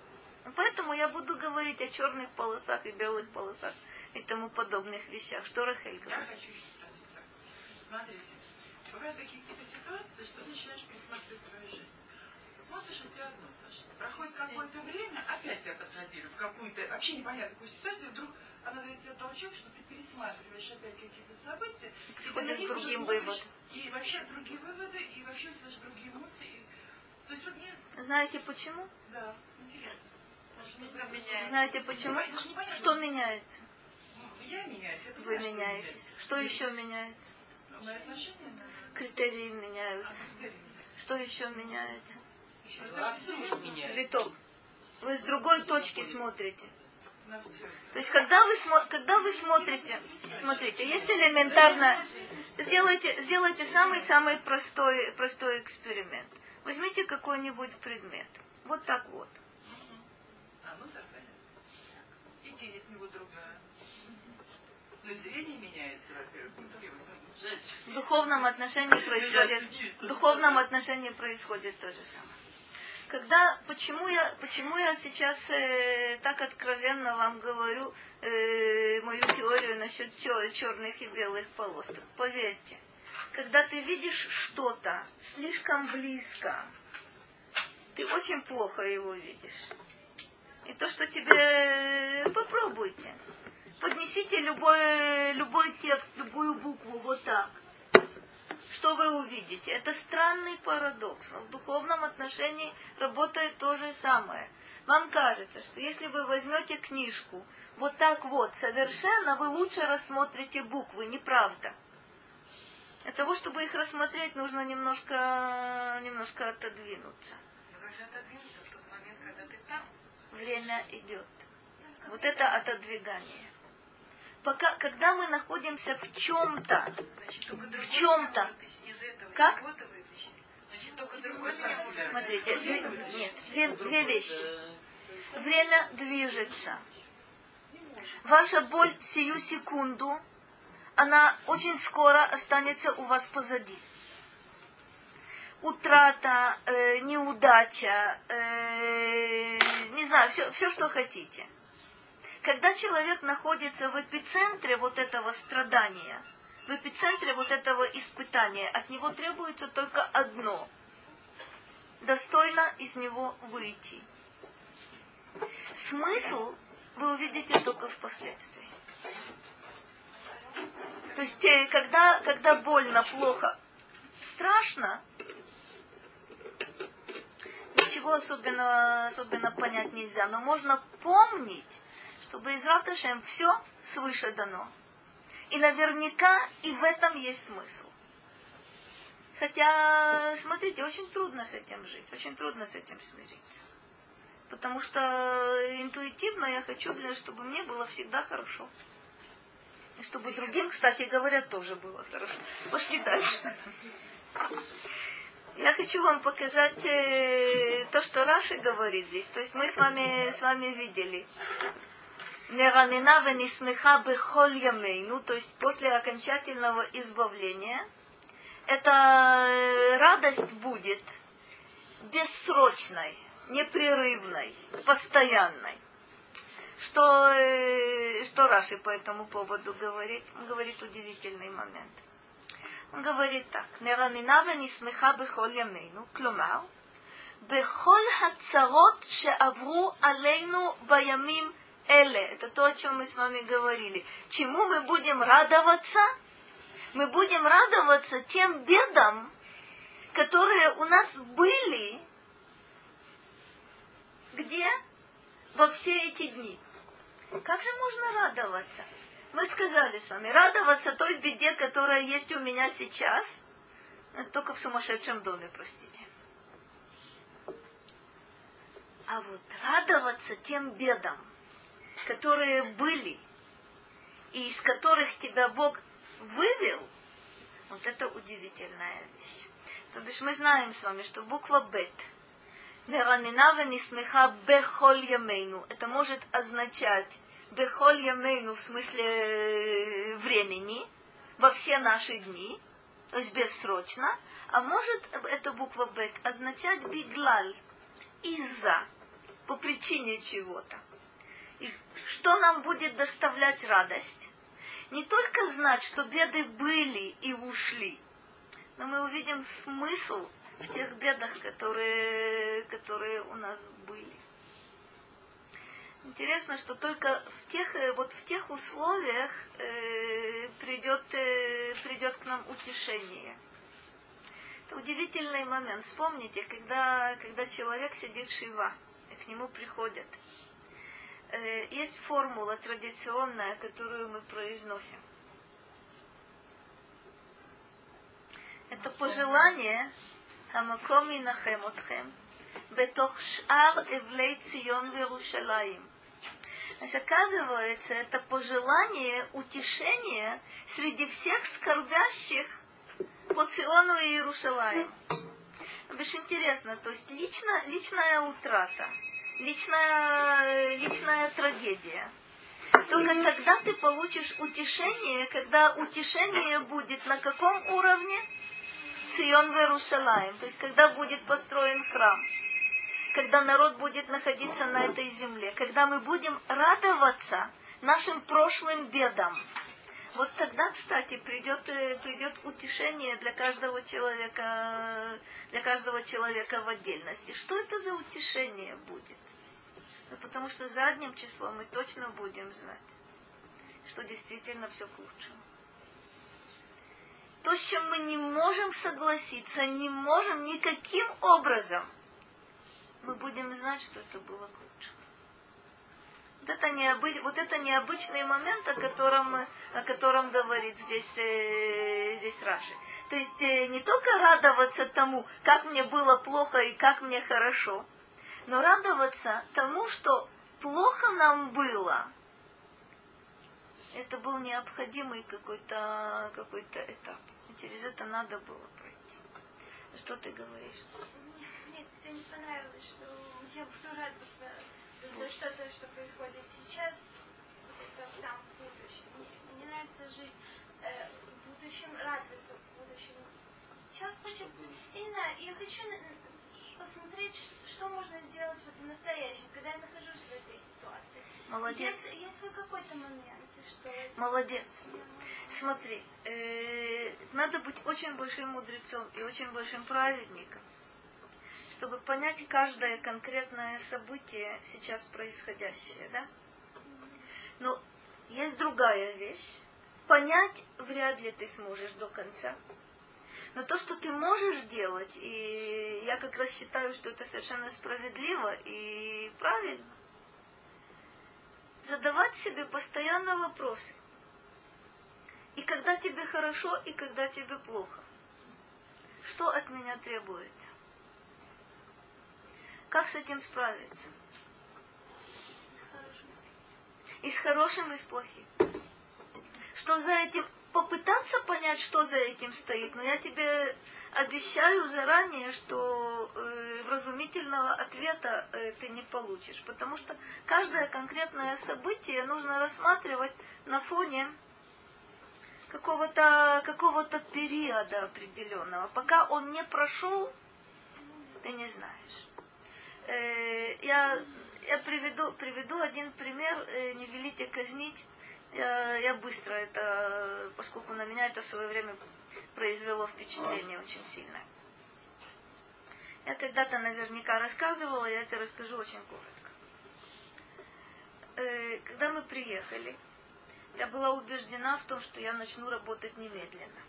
Поэтому я буду говорить о черных полосах и белых полосах и тому подобных вещах. Что Рахель говорит? Я хочу смотрите, бывают такие какие-то ситуации, что начинаешь пересматривать свою жизнь. Смотришь на тебя одно. Проходит какое-то время, опять тебя посадили в какую-то вообще непонятную ситуацию, вдруг она дает тебе толчок, что ты пересматриваешь опять какие-то события, и ты на них уже смотришь, и вообще другие выводы, и вообще у даже другие эмоции. И... То есть вот мне... Знаете почему? Да, интересно. Знаете почему? Что меняется? Ну, я меняюсь. Это Вы меняетесь. Что еще меняется? Критерии меняются. Что еще меняется? Виток. Вы с другой точки смотрите. То есть, когда вы, когда вы смотрите, смотрите, есть элементарно, сделайте, сделайте самый-самый простой, простой эксперимент. Возьмите какой-нибудь предмет. Вот так вот. А, ну И другая. Но зрение меняется, во-первых. В духовном отношении происходит, в духовном отношении происходит то же самое. Когда, почему я, почему я сейчас э, так откровенно вам говорю э, мою теорию насчет черных и белых полос? Поверьте, когда ты видишь что-то слишком близко, ты очень плохо его видишь. И то, что тебе попробуйте. Поднесите любой, любой текст, любую букву вот так. Что вы увидите? Это странный парадокс. В духовном отношении работает то же самое. Вам кажется, что если вы возьмете книжку вот так вот, совершенно, вы лучше рассмотрите буквы, неправда. Для того, чтобы их рассмотреть, нужно немножко, немножко отодвинуться. Но как же отодвинуться в тот момент, когда ты там? Время идет. Вот это отодвигание. Пока, когда мы находимся в чем-то, в чем-то, как? Значит, только другой не может. Смотрите, две, нет, две, две вещи. Время движется. Ваша боль сию секунду она очень скоро останется у вас позади. Утрата, э, неудача, э, не знаю, все, все, что хотите. Когда человек находится в эпицентре вот этого страдания, в эпицентре вот этого испытания, от него требуется только одно – достойно из него выйти. Смысл вы увидите только впоследствии. То есть, э, когда, когда больно, плохо, страшно, ничего особенного, особенно понять нельзя. Но можно помнить, чтобы из Раташем все свыше дано. И наверняка и в этом есть смысл. Хотя, смотрите, очень трудно с этим жить, очень трудно с этим смириться. Потому что интуитивно я хочу, чтобы мне было всегда хорошо. И чтобы другим, кстати говоря, тоже было хорошо. Пошли дальше. Я хочу вам показать э, то, что Раши говорит здесь. То есть мы с вами, с вами видели. Неранена венисмеха бехоль ямейну, то есть после окончательного избавления, эта э, радость будет бессрочной, непрерывной, постоянной. Что, э, что Раши по этому поводу говорит? Он говорит удивительный момент. Он говорит так, נרננה ונשמחה בכל ימינו, כלומר, בכל הצרות שעברו עלינו בימים эле, это то, о чем мы с вами говорили. Чему мы будем радоваться? Мы будем радоваться тем бедам, которые у нас были, где? Во все эти дни. Как же можно радоваться? Мы сказали с вами, радоваться той беде, которая есть у меня сейчас, только в сумасшедшем доме, простите. А вот радоваться тем бедам – которые были, и из которых тебя Бог вывел, вот это удивительная вещь. То бишь мы знаем с вами, что буква Бет, Неранина венисмеха бехоль ямейну, это может означать бехоль ямейну в смысле э, времени, во все наши дни, то есть бессрочно, а может эта буква бет означать биглаль, из-за, по причине чего-то. Что нам будет доставлять радость? Не только знать, что беды были и ушли, но мы увидим смысл в тех бедах, которые, которые у нас были. Интересно, что только в тех, э, вот в тех условиях э, придет, э, придет к нам утешение. Это удивительный момент. Вспомните, когда, когда человек сидит шива, и к нему приходят. Э, есть формула традиционная, которую мы произносим. Это пожелание Хамаком и Нахемотхем Бетох Шар Эвлей Цион в Иерушалаим. Значит, оказывается, это пожелание утешения среди всех скорбящих по Циону и Иерушалаим. Очень интересно, то есть лично, личная утрата – личная, личная трагедия. Только тогда ты получишь утешение, когда утешение будет на каком уровне? Цион в Иерусалим, то есть когда будет построен храм. когда народ будет находиться на этой земле, когда мы будем радоваться нашим прошлым бедам. Вот тогда, кстати, придет, э, придет утешение для каждого человека, для каждого человека в отдельности. Что это за утешение будет? Ну, потому что задним числом мы точно будем знать, что действительно все к лучшему. То, с чем мы не можем согласиться, не можем никаким образом, мы будем знать, что это было к лучшему. Вот это, необы... вот это необычный момент, о котором, о котором говорит здесь, э, здесь Раши. То есть э, не только радоваться тому, как мне было плохо и как мне хорошо, но радоваться тому, что плохо нам было. Это был необходимый какой-то какой этап. И через это надо было пройти. Что ты говоришь? Мне это не понравилось, что я буду радоваться за что-то, что происходит сейчас, это там в будущем. Мне, мне нравится жить э, в будущем, радоваться в будущем. Сейчас хочу, я не знаю, я хочу посмотреть, что можно сделать вот в настоящем, когда я нахожусь в этой ситуации. Молодец. Есть, есть какой-то момент, что... Молодец. Смотри, э, надо быть очень большим мудрецом и очень большим праведником, чтобы понять каждое конкретное событие, сейчас происходящее, да? Но есть другая вещь. Понять вряд ли ты сможешь до конца. Но то, что ты можешь делать, и я как раз считаю, что это совершенно справедливо и правильно, задавать себе постоянно вопросы. И когда тебе хорошо, и когда тебе плохо. Что от меня требуется? Как с этим справиться? И с хорошим, и с плохим. Что за этим попытаться понять, что за этим стоит, но я тебе обещаю заранее, что э, вразумительного ответа э, ты не получишь, потому что каждое конкретное событие нужно рассматривать на фоне какого-то какого периода определенного. Пока он не прошел, ты не знаешь. Э, я, я приведу, приведу один пример, э, не велите казнить я, я быстро это, поскольку на меня это в свое время произвело впечатление очень сильное. Я когда-то наверняка рассказывала, я это расскажу очень коротко. Э, когда мы приехали, я была убеждена в том, что я начну работать немедленно.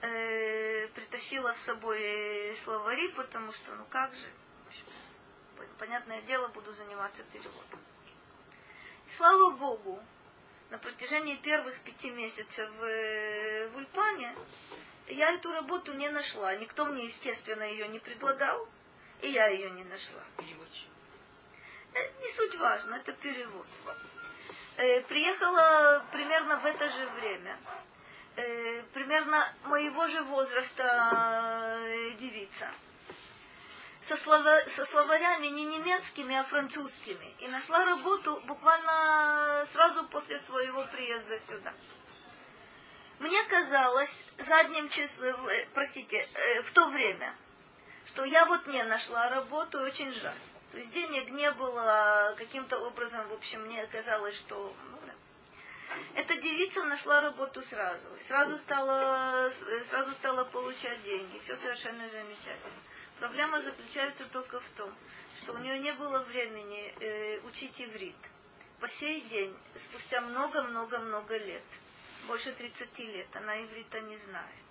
Э, притащила с собой словари, потому что, ну как же, понятное дело, буду заниматься переводом. Слава Богу, на протяжении первых пяти месяцев в, в Ульпане я эту работу не нашла. Никто мне, естественно, ее не предлагал, и я ее не нашла. Э, не суть важно, это перевод. Э, приехала примерно в это же время. Э, примерно моего же возраста девица со, слова, со словарями не немецкими, а французскими. И нашла работу буквально сразу после своего приезда сюда. Мне казалось задним числом, э, простите, э, в то время, что я вот не нашла работу, очень жаль. То есть денег не было, каким-то образом, в общем, мне казалось, что ну. Эта девица нашла работу сразу. Сразу стала, э, сразу стала получать деньги. Все совершенно замечательно. Проблема заключается только в том, что у нее не было времени э, учить иврит. По сей день, спустя много-много-много лет, больше 30 лет, она иврита не знает.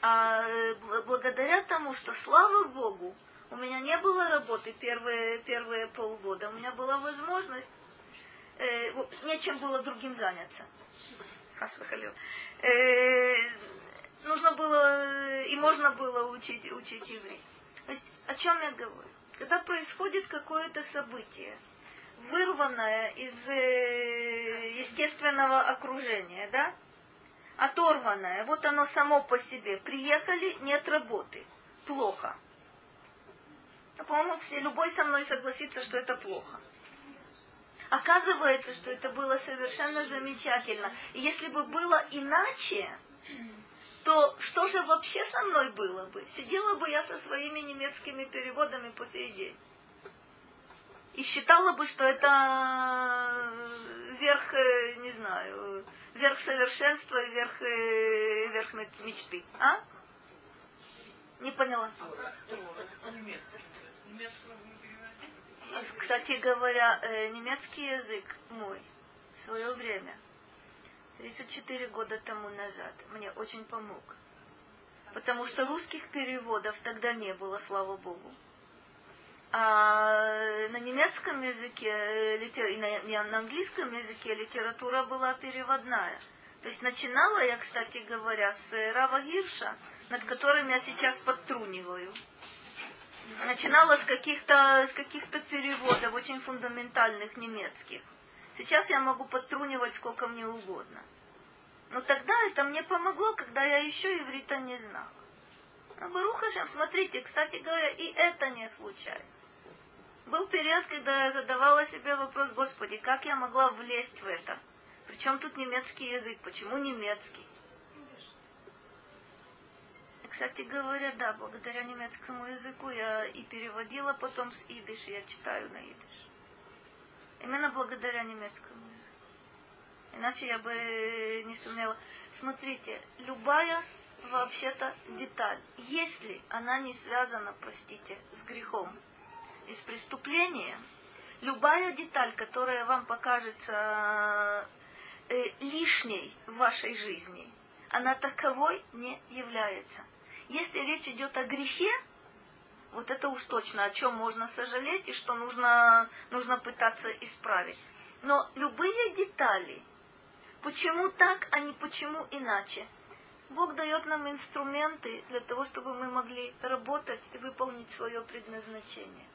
А э, благодаря тому, что, слава Богу, у меня не было работы первые, первые полгода, у меня была возможность, э, нечем было другим заняться. Э, нужно было и можно было учить, учить иврит. То есть о чем я говорю? Когда происходит какое-то событие, вырванное из э, естественного окружения, да, оторванное, вот оно само по себе, приехали, нет работы, плохо. Ну, по-моему, все, любой со мной согласится, что это плохо. Оказывается, что это было совершенно замечательно. И если бы было иначе, то что же вообще со мной было бы? Сидела бы я со своими немецкими переводами по сей день. И считала бы, что это верх, э, не знаю, верх совершенства и верх, э, верх мечты. А? Не поняла. Кстати говоря, э, немецкий язык мой в свое время, 34 года тому назад, мне очень помог. Потому что русских переводов тогда не было, слава Богу. А на немецком языке и на, на английском языке литература была переводная. То есть начинала я, кстати говоря, с Рава Гирша, над которым я сейчас подтруниваю. Начинала с каких-то с каких-то переводов очень фундаментальных немецких. Сейчас я могу подтрунивать сколько мне угодно. Но тогда это мне помогло, когда я еще иврита не знала. А Барухашем, смотрите, кстати говоря, и это не случайно. Был период, когда я задавала себе вопрос, Господи, как я могла влезть в это? Причем тут немецкий язык? Почему немецкий? И, кстати говоря, да, благодаря немецкому языку я и переводила потом с идыш, и я читаю на идыш. Именно благодаря немецкому языку. Иначе я бы не сумела. Смотрите, любая вообще-то деталь, если она не связана, простите, с грехом, из преступления, любая деталь, которая вам покажется э, лишней в вашей жизни, она таковой не является. Если речь идет о грехе, вот это уж точно, о чем можно сожалеть и что нужно, нужно пытаться исправить. Но любые детали, почему так, а не почему иначе, Бог дает нам инструменты для того, чтобы мы могли работать и выполнить свое предназначение.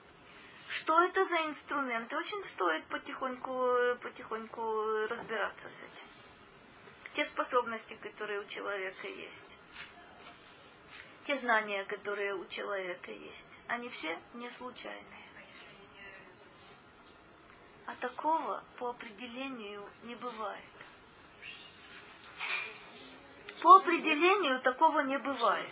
Что это за инструменты? Очень стоит потихоньку, потихоньку разбираться с этим. Те способности, которые у человека есть. Те знания, которые у человека есть. Они все не случайные. А такого по определению не бывает. По определению такого не бывает.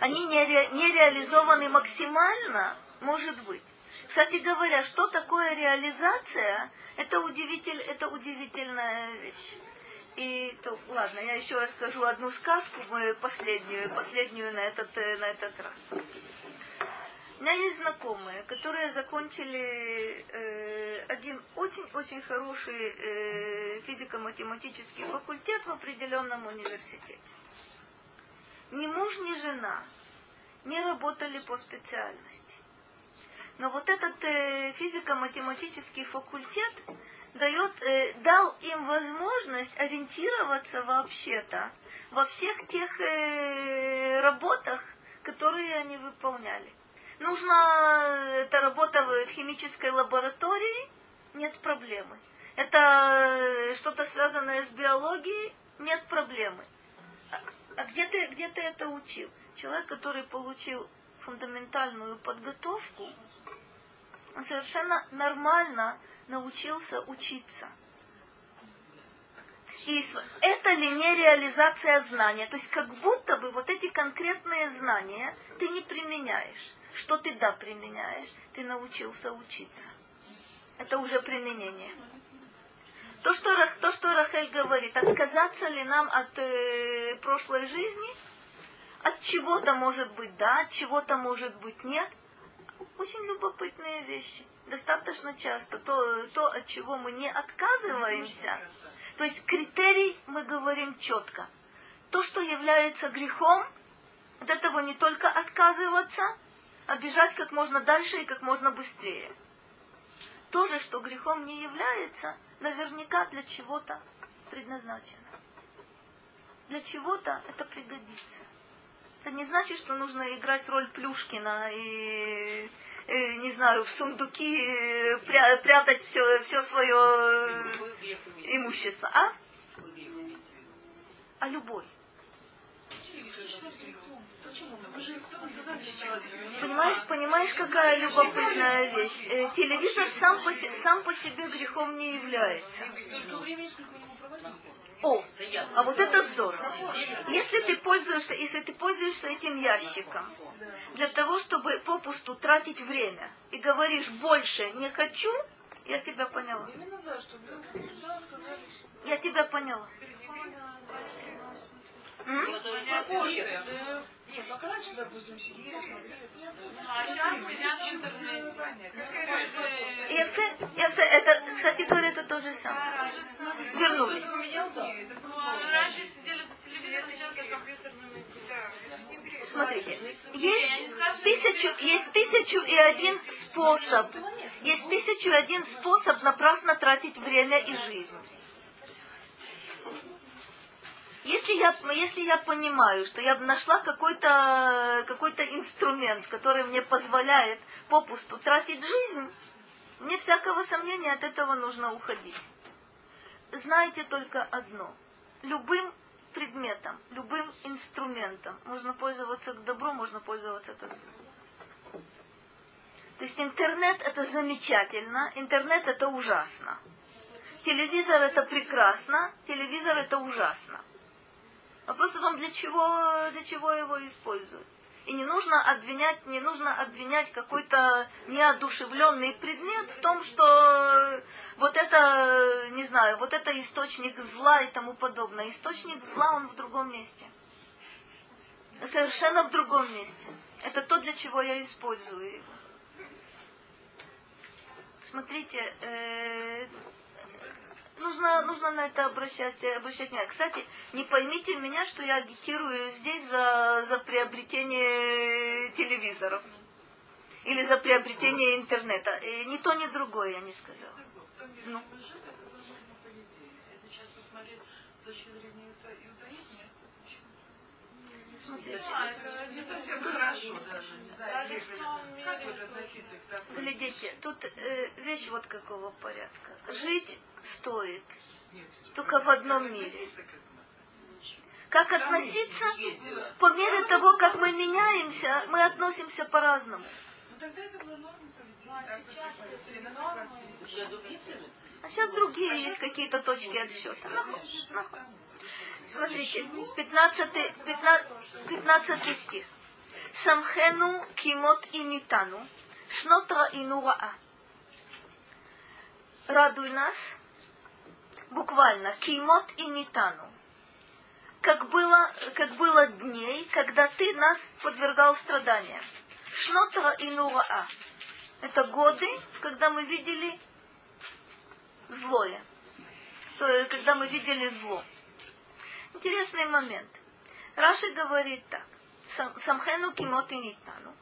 Они не, ре, не реализованы максимально, может быть. Кстати говоря, что такое реализация? Это, удивитель, это удивительная вещь. И то, ладно, я еще расскажу одну сказку, последнюю, последнюю на этот, на этот раз. У меня есть знакомые, которые закончили э, один очень-очень хороший э, физико-математический факультет в определенном университете. Ни муж, ни жена не работали по специальности. Но вот этот э, физико-математический факультет дает, э, дал им возможность ориентироваться вообще-то во всех тех э, работах, которые они выполняли. Нужна эта работа в химической лаборатории, нет проблемы. Это э, что-то связанное с биологией, нет проблемы. А, а где ты, где ты это учил? Человек, который получил фундаментальную подготовку, он совершенно нормально научился учиться. И это ли не реализация знания? То есть как будто бы вот эти конкретные знания ты не применяешь. Что ты да применяешь? Ты научился учиться. Это уже применение. То, что, то, что Рахель говорит, отказаться ли нам от э, прошлой жизни, от чего-то может быть да, от чего-то может быть нет – очень любопытные вещи. Достаточно часто то, то, от чего мы не отказываемся. То есть критерий мы говорим четко. То, что является грехом, от этого не только отказываться, а бежать как можно дальше и как можно быстрее. То же, что грехом не является, наверняка для чего-то предназначено. Для чего-то это пригодится это не значит, что нужно играть роль Плюшкина и, и не знаю, в сундуки э, пря, прятать все, все свое имущество. А? А любой. Понимаешь, понимаешь, какая любопытная вещь? Э, телевизор сам по, сам по себе грехом не является. О, а вот это здорово. если ты пользуешься, если ты пользуешься этим ящиком для того, чтобы попусту тратить время и говоришь больше не хочу, я тебя поняла. Я тебя поняла. М? Нет, как раньше, допустим, сидели, смотрели, А интернете. И это, это, это, кстати говоря, это то же самое. Вернулись. Ну, а раньше сидели за телевизором, сейчас за компьютерными. Смотрите, есть тысячу, есть тысячу и один способ, есть тысячу и один способ напрасно тратить время и жизнь. Если я, если я понимаю, что я нашла какой-то какой инструмент, который мне позволяет попусту тратить жизнь, мне всякого сомнения от этого нужно уходить. Знайте только одно. Любым предметом, любым инструментом можно пользоваться к добру, можно пользоваться к злу. То есть интернет это замечательно, интернет это ужасно. Телевизор это прекрасно, телевизор это ужасно. Вопрос в том, для чего, для чего его используют. И не нужно обвинять, не нужно обвинять какой-то неодушевленный предмет в том, что вот это, не знаю, вот это источник зла и тому подобное. Источник зла, он в другом месте. Совершенно в другом месте. Это то, для чего я использую его. Смотрите, э, нужно, нужно на это обращать, обращать внимание. Кстати, не поймите меня, что я агитирую здесь за, за приобретение телевизоров или за приобретение интернета. И ни то, ни другое я не сказала. Ну. С точки зрения Не совсем хорошо даже, не знаю, как вот относиться к такому? Глядите, тут э, вещь вот какого порядка. Жить стоит Нет, только в одном мире. Как относиться? По мере того, как мы меняемся, мы относимся по-разному. Ну нас видят. А сейчас другие есть какие-то точки отсчета. Смотрите, 15, 15, 15 стих. Самхену кимот и нитану, шнотра и нураа. Радуй нас, буквально, кимот и нитану. Как было, как было дней, когда ты нас подвергал страданиям. Шнотра и нураа. Это годы, когда мы видели злое. То есть, когда мы видели зло. Интересный момент. Раши говорит так. «Сам- Самхену кимот и нитану.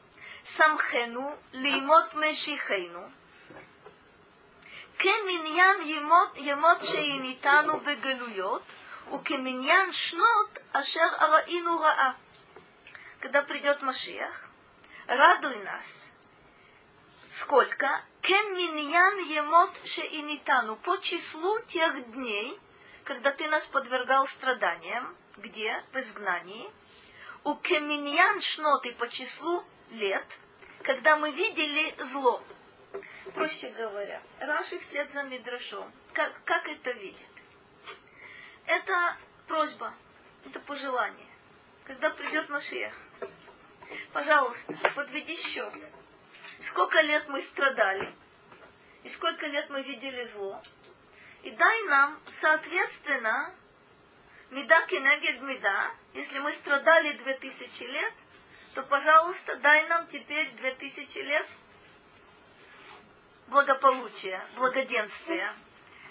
Самхену лимот мешихейну. כמניין ימות, ימות שהניתנו בגלויות, וכמניין שנות אשר ראינו רעה. Когда придет Машиах, радуй нас. Сколько? Кемминьян емот шеинитану. По числу тех дней, когда ты нас подвергал страданиям. Где? В изгнании. У кеминьян шноты по числу лет, когда мы видели зло. Проще говоря, Раши вслед за Мидрашом. Как, как это видит? Это просьба, это пожелание. Когда придет Машиах, пожалуйста, подведи счет. Сколько лет мы страдали, и сколько лет мы видели зло. И дай нам, соответственно, меда кенегед меда, если мы страдали две тысячи лет, то, пожалуйста, дай нам теперь две тысячи лет благополучия, благоденствия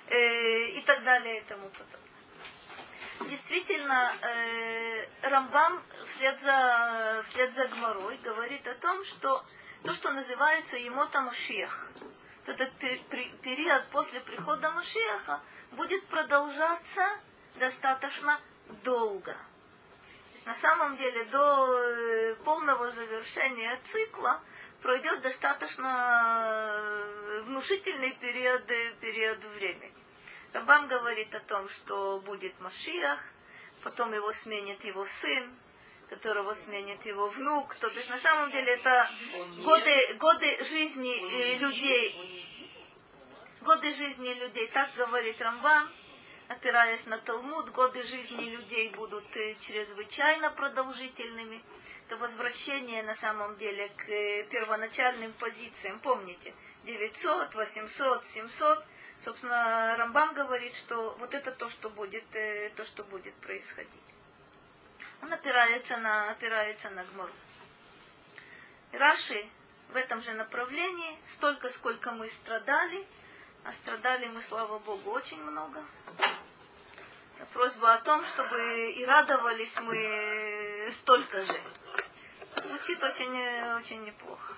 э, и так далее и тому подобное. Действительно, э, Рамбам вслед за, вслед за Гморой говорит о том, что то, что называется Емота Машех, этот пе- пе- период после прихода Машеха будет продолжаться достаточно долго. На самом деле до э, полного завершения цикла пройдет достаточно э, внушительный период, э, период времени. Рамбам говорит о том, что будет Машиах, потом его сменит его сын, которого сменит его внук. То есть на самом деле это годы, годы жизни э, людей, годы жизни людей, так говорит Рамбам, опираясь на Талмуд, годы жизни людей будут э, чрезвычайно продолжительными. Это возвращение на самом деле к э, первоначальным позициям. Помните, 900, 800, 700. Собственно, Рамбам говорит, что вот это то, что будет, то, что будет происходить. Он опирается на, опирается на Гмору. Раши в этом же направлении, столько, сколько мы страдали, а страдали мы, слава Богу, очень много. Просьба о том, чтобы и радовались мы столько же. Звучит очень, очень неплохо.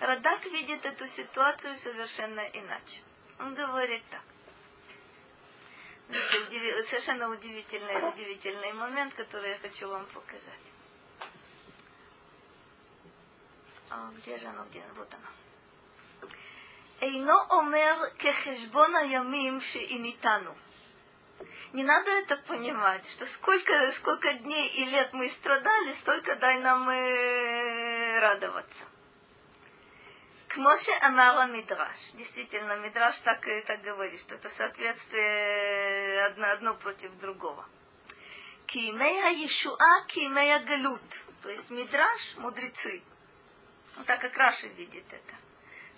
Радак видит эту ситуацию совершенно иначе. Он говорит так. Это совершенно удивительный, удивительный момент, который я хочу вам показать. А, где же оно, где оно? Вот оно. Эйно омер ямим, аямим шиинитану. Не надо это понимать, что сколько, сколько дней и лет мы страдали, столько дай нам э, радоваться. К Моше Амара Мидраш. Действительно, Мидраш так, и так говорит, что это соответствие одно, одно против другого. Кимея Ешуа, Кимея Галут. То есть Мидраш, мудрецы. Вот так как Раши видит это.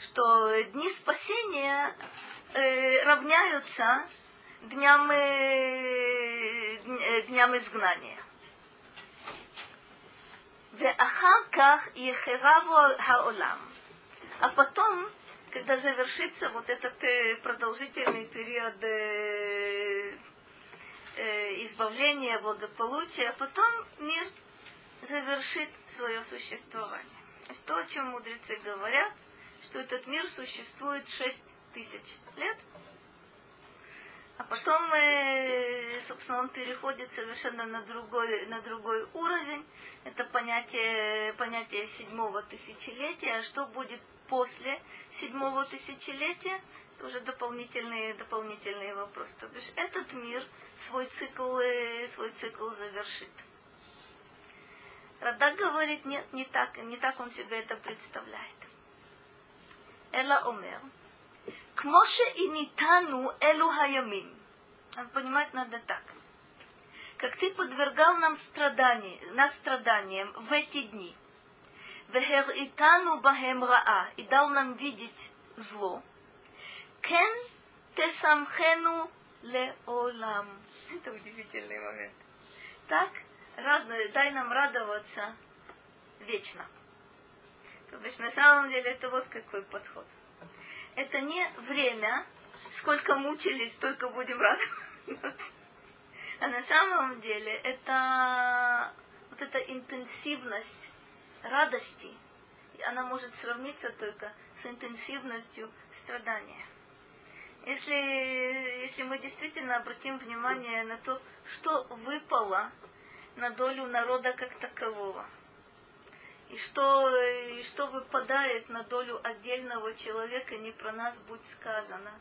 Что дни спасения э, равняются дням, э, дням изгнания. Веахарках ехераву хаолам. А потом, когда завершится вот этот э, продолжительный период э, избавления, благополучия, потом мир завершит свое существование. То о чем мудрецы говорят, что этот мир существует шесть тысяч лет, а потом, э, собственно, он переходит совершенно на другой, на другой уровень. Это понятие, понятие седьмого тысячелетия. А что будет после седьмого тысячелетия? Это уже дополнительные, дополнительные вопросы. То бишь этот мир свой цикл, э, свой цикл завершит. Рада говорит, нет, не так, не так он себе это представляет. Эла омер. Кмоше и нитану элу хаямим. Понимать надо так. Как ты подвергал нам страдания, нас страданиям в эти дни. Вехер итану бахем раа. И дал нам видеть зло. Кен тесамхену леолам. Это удивительный момент. Так, дай нам радоваться вечно. То есть на самом деле это вот какой подход это не время, сколько мучились, столько будем радоваться. А на самом деле это вот эта интенсивность радости, она может сравниться только с интенсивностью страдания. Если, если мы действительно обратим внимание на то, что выпало на долю народа как такового – и что, и что выпадает на долю отдельного человека, не про нас будь сказано.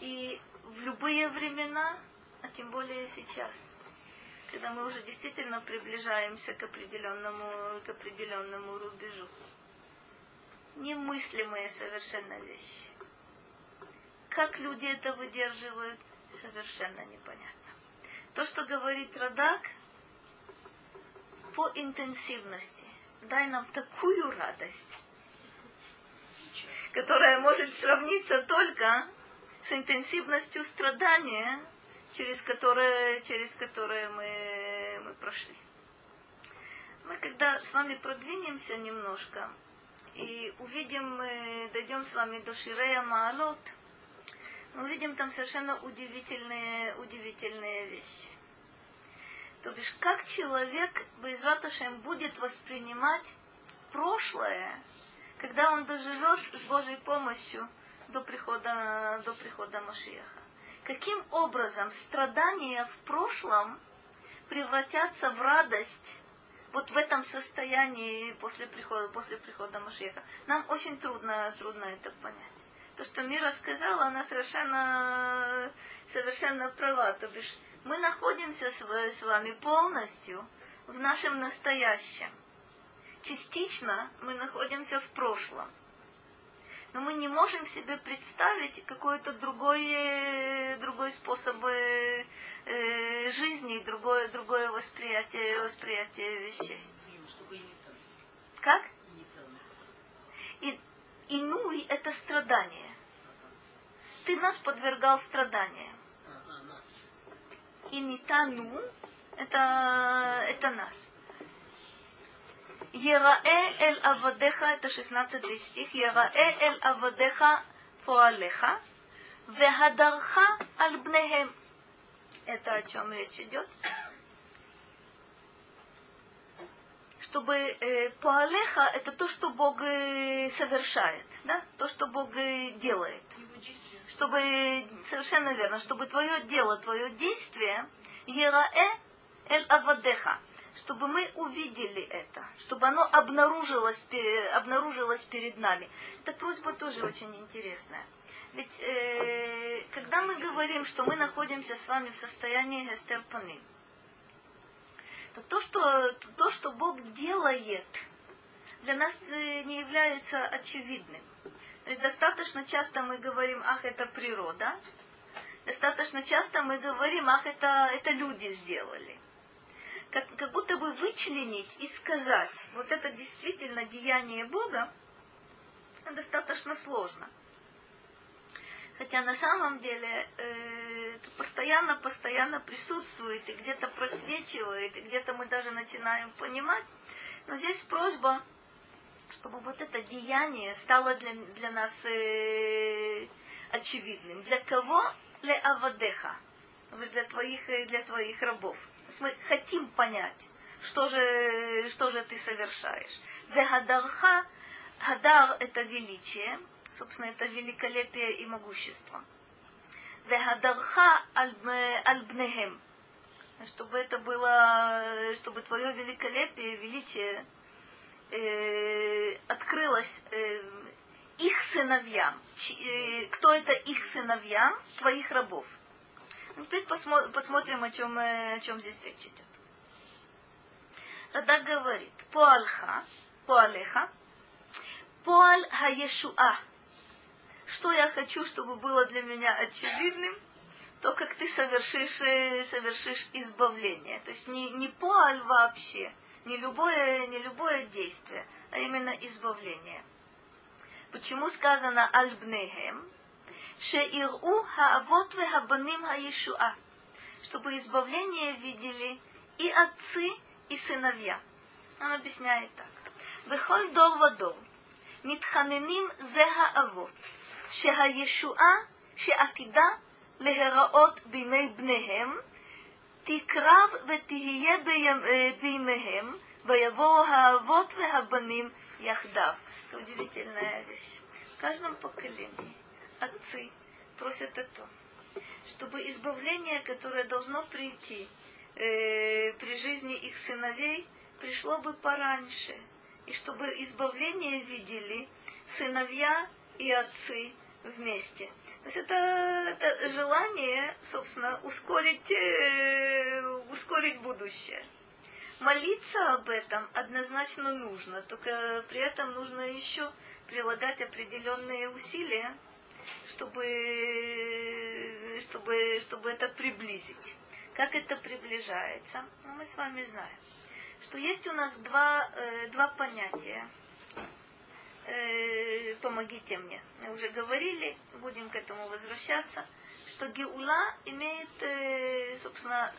И в любые времена, а тем более сейчас, когда мы уже действительно приближаемся к определенному, к определенному рубежу. Немыслимые совершенно вещи. Как люди это выдерживают, совершенно непонятно. То, что говорит Радак, по интенсивности дай нам такую радость, которая может сравниться только с интенсивностью страдания, через которое, через которое мы, мы прошли. Мы когда с вами продвинемся немножко и увидим, мы дойдем с вами до Ширея Маалот, мы увидим там совершенно удивительные, удивительные вещи. То бишь, как человек Безраташем будет воспринимать прошлое, когда он доживет с Божьей помощью до прихода, до прихода Машиаха. Каким образом страдания в прошлом превратятся в радость вот в этом состоянии после прихода, после прихода Машиаха. Нам очень трудно, трудно это понять. То, что Мира сказала, она совершенно, совершенно права. То бишь, мы находимся с вами полностью в нашем настоящем. Частично мы находимся в прошлом. Но мы не можем себе представить какой-то другой, э, другой способ э, э, жизни, другое, другое восприятие, восприятие вещей. Как? И, инуй – это страдание. Ты нас подвергал страданиям. И не тану – это, это нас. Ерае эль авадеха, это 16 стих, Ерае эль авадеха поалеха, вехадарха аль бнехем. Это о чем речь идет? Чтобы э, поалеха это то, что Бог э, совершает, да? то, что Бог э, делает. Чтобы, совершенно верно, чтобы твое дело, твое действие, Ерае эль авадеха, чтобы мы увидели это, чтобы оно обнаружилось, обнаружилось перед нами. Эта просьба тоже очень интересная. Ведь э, когда мы говорим, что мы находимся с вами в состоянии гестерпаны, то то, что, то, что Бог делает, для нас э, не является очевидным. То есть достаточно часто мы говорим, ах, это природа. Достаточно часто мы говорим, ах, это, это люди сделали как, как будто бы вычленить и сказать, вот это действительно деяние Бога, достаточно сложно. Хотя на самом деле э, постоянно, постоянно присутствует и где-то просвечивает, и где-то мы даже начинаем понимать. Но здесь просьба, чтобы вот это деяние стало для, для нас э, очевидным. Для кого? Для Авадеха. Для твоих, для твоих рабов мы хотим понять, что же, что же ты совершаешь. Вегадарха, хадар это величие, собственно, это великолепие и могущество. Вегадарха альбнехем, чтобы это было, чтобы твое великолепие, величие э, открылось э, их сыновьям. Ч, э, кто это их сыновьям? Твоих рабов. Ну, теперь посмотрим, о чем, э, о чем здесь речь идет. Рада говорит, поальха, поалеха, поаль хаешуа. Что я хочу, чтобы было для меня очевидным, то, как ты совершишь, э, совершишь избавление. То есть не, не поаль вообще, не любое, не любое действие, а именно избавление. Почему сказано альбнехем? Шеиру хаавот вехабаним хаешуа. Чтобы избавление видели и отцы, и сыновья. Он объясняет так. Вехоль дор вадор. מתחננים זה האבות, שהישועה שעתידה להיראות בימי בניהם, תקרב ותהיה בימיהם, ויבואו האבות והבנים יחדיו. Это удивительная вещь. В каждом поколении отцы просят о том, чтобы избавление, которое должно прийти э, при жизни их сыновей, пришло бы пораньше, и чтобы избавление видели сыновья и отцы вместе. То есть это, это желание, собственно, ускорить, э, ускорить будущее. Молиться об этом однозначно нужно, только при этом нужно еще прилагать определенные усилия, чтобы, чтобы, чтобы это приблизить. Как это приближается? Ну, мы с вами знаем, что есть у нас два, э, два понятия. Э, помогите мне. Мы уже говорили, будем к этому возвращаться, что Геула имеет, э, собственно,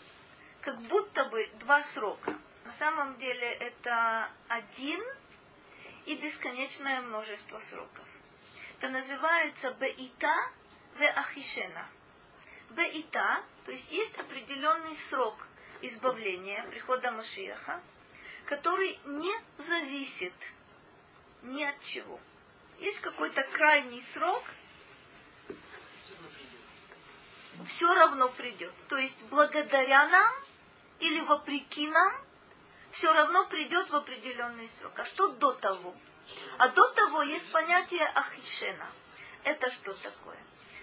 как будто бы два срока. На самом деле это один и бесконечное множество сроков это называется Беита ве Ахишена. Беита, то есть есть определенный срок избавления, прихода Машиаха, который не зависит ни от чего. Есть какой-то крайний срок, все равно придет. То есть благодаря нам или вопреки нам, все равно придет в определенный срок. А что до того? А до того есть понятие ахишена. Это что такое?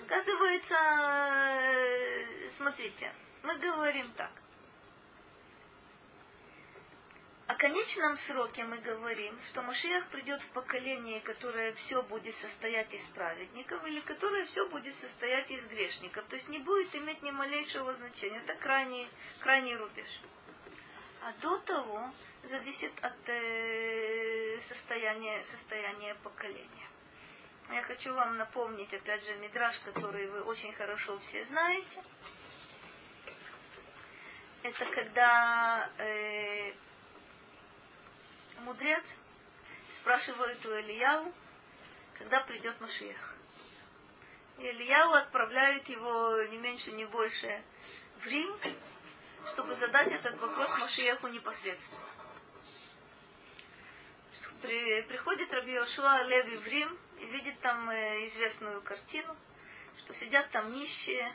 Оказывается, э, смотрите, мы говорим так. конечном сроке мы говорим, что Машиах придет в поколение, которое все будет состоять из праведников, или которое все будет состоять из грешников. То есть не будет иметь ни малейшего значения. Это крайний, крайний рубеж. А до того зависит от э, состояния, состояния поколения. Я хочу вам напомнить, опять же, мидраж, который вы очень хорошо все знаете. Это когда э, мудрец спрашивает у Ильяу, когда придет Машиях. И Ильяу отправляет его не меньше, не больше в Рим, чтобы задать этот вопрос Машиеху непосредственно. При, приходит Раби Йошуа Леви в Рим и видит там э, известную картину, что сидят там нищие,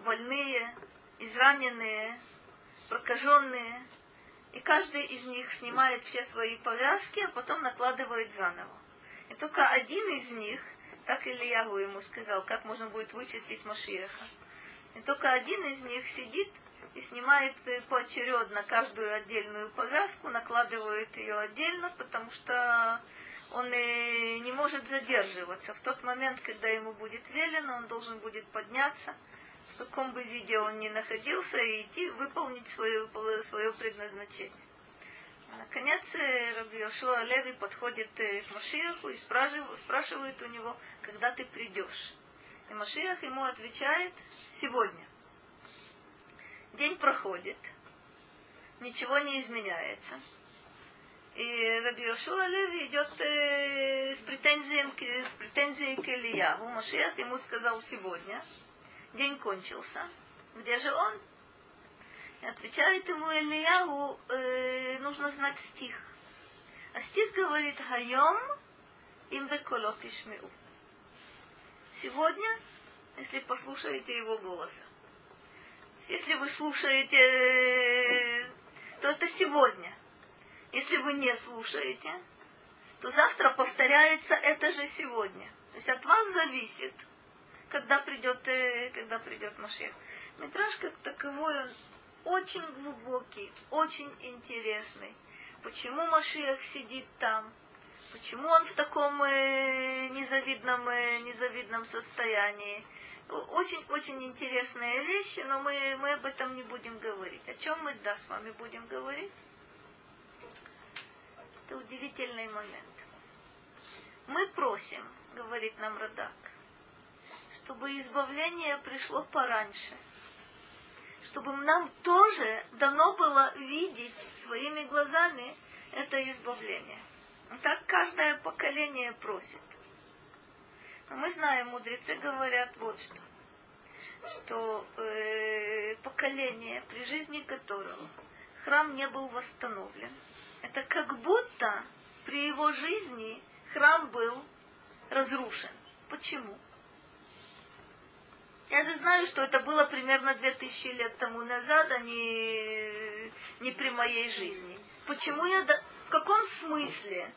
больные, израненные, прокаженные, и каждый из них снимает все свои повязки, а потом накладывает заново. И только один из них, так Ильягу ему сказал, как можно будет вычислить Машиеха. И только один из них сидит и снимает поочередно каждую отдельную повязку, накладывает ее отдельно, потому что он и не может задерживаться. В тот момент, когда ему будет велено, он должен будет подняться, в каком бы виде он ни находился, и идти выполнить свое, свое предназначение. Наконец, Раби Йошуа Леви подходит э, к Машиаху и спрашивает у него, когда ты придешь. И Машиах ему отвечает, сегодня. День проходит, ничего не изменяется. И Раби Йошуа Леви идет э, с, претензией, с претензией к Ильяву. Машиах ему сказал сегодня, день кончился. Где же он? И отвечает ему Ильяву, э, нужно знать стих. А стих говорит «Хайом им беколот ишмеу». Сегодня, если послушаете его голоса. Если вы слушаете, то это сегодня. Если вы не слушаете, то завтра повторяется это же сегодня. То есть от вас зависит, когда придет, э, когда придет Машех. Метраж как таковой, очень глубокий, очень интересный. Почему Машиах сидит там? Почему он в таком э, незавидном, э, незавидном состоянии? Очень-очень интересные вещи, но мы, мы об этом не будем говорить. О чем мы, да, с вами будем говорить? Это удивительный момент. Мы просим, говорит нам Радак, чтобы избавление пришло пораньше. Чтобы нам тоже дано было видеть своими глазами это избавление. Так каждое поколение просит. Но мы знаем, мудрецы говорят вот что. Что э, поколение, при жизни которого храм не был восстановлен, это как будто при его жизни храм был разрушен. Почему? Я же знаю, что это было примерно 2000 лет тому назад, а не, не при моей жизни. Почему я... В каком смысле